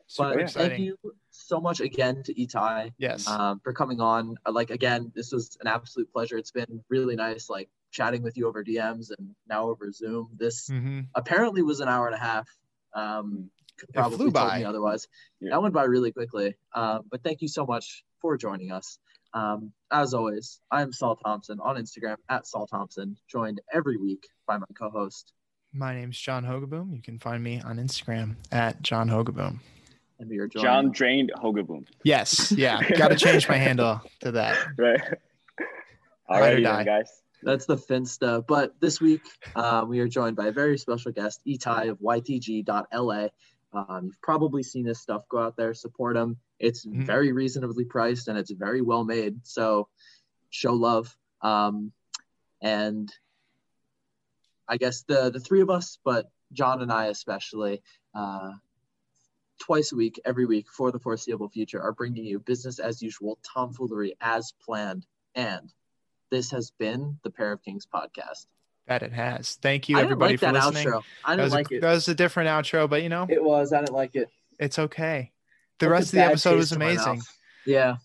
Super But exciting. thank you so much again to Itai Yes. um, for coming on. Uh, Like again, this was an absolute pleasure. It's been really nice, like chatting with you over DMs and now over Zoom. This hmm apparently was an hour and a half. Um, could It probably flew told by. me otherwise. Yeah. That went by really quickly. Um, but thank you so much for joining us. Um, as always, I'm Saul Thompson on Instagram at Saul Thompson, joined every week by my co-host My name's John Hogaboom. You can find me on Instagram at John Hogaboom. and we are joined. John drained Hogaboom, Yes. Yeah. Got to change my handle to that. *laughs* right? All right, or right, guys. That's the Finsta. But this week, uh, we are joined by a very special guest, Itai of YTG.la. Um, you've probably seen his stuff. Go out there, support him. It's Mhm. very reasonably priced and it's very well made. So show love. Um, and I guess the the three of us, but John and I especially, uh, twice a week, every week for the foreseeable future, are bringing you business as usual, tomfoolery as planned, and this has been the Pair of Kings podcast. That it has. Thank you, I didn't everybody, like for that listening. outro. I didn't was, like a, it. that was a different outro, but you know, It was. I didn't like it. it's okay. The Left rest of the episode was taste in my amazing. Yeah.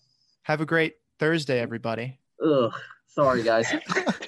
Have a great Thursday, everybody. Ugh. Sorry, guys. *laughs*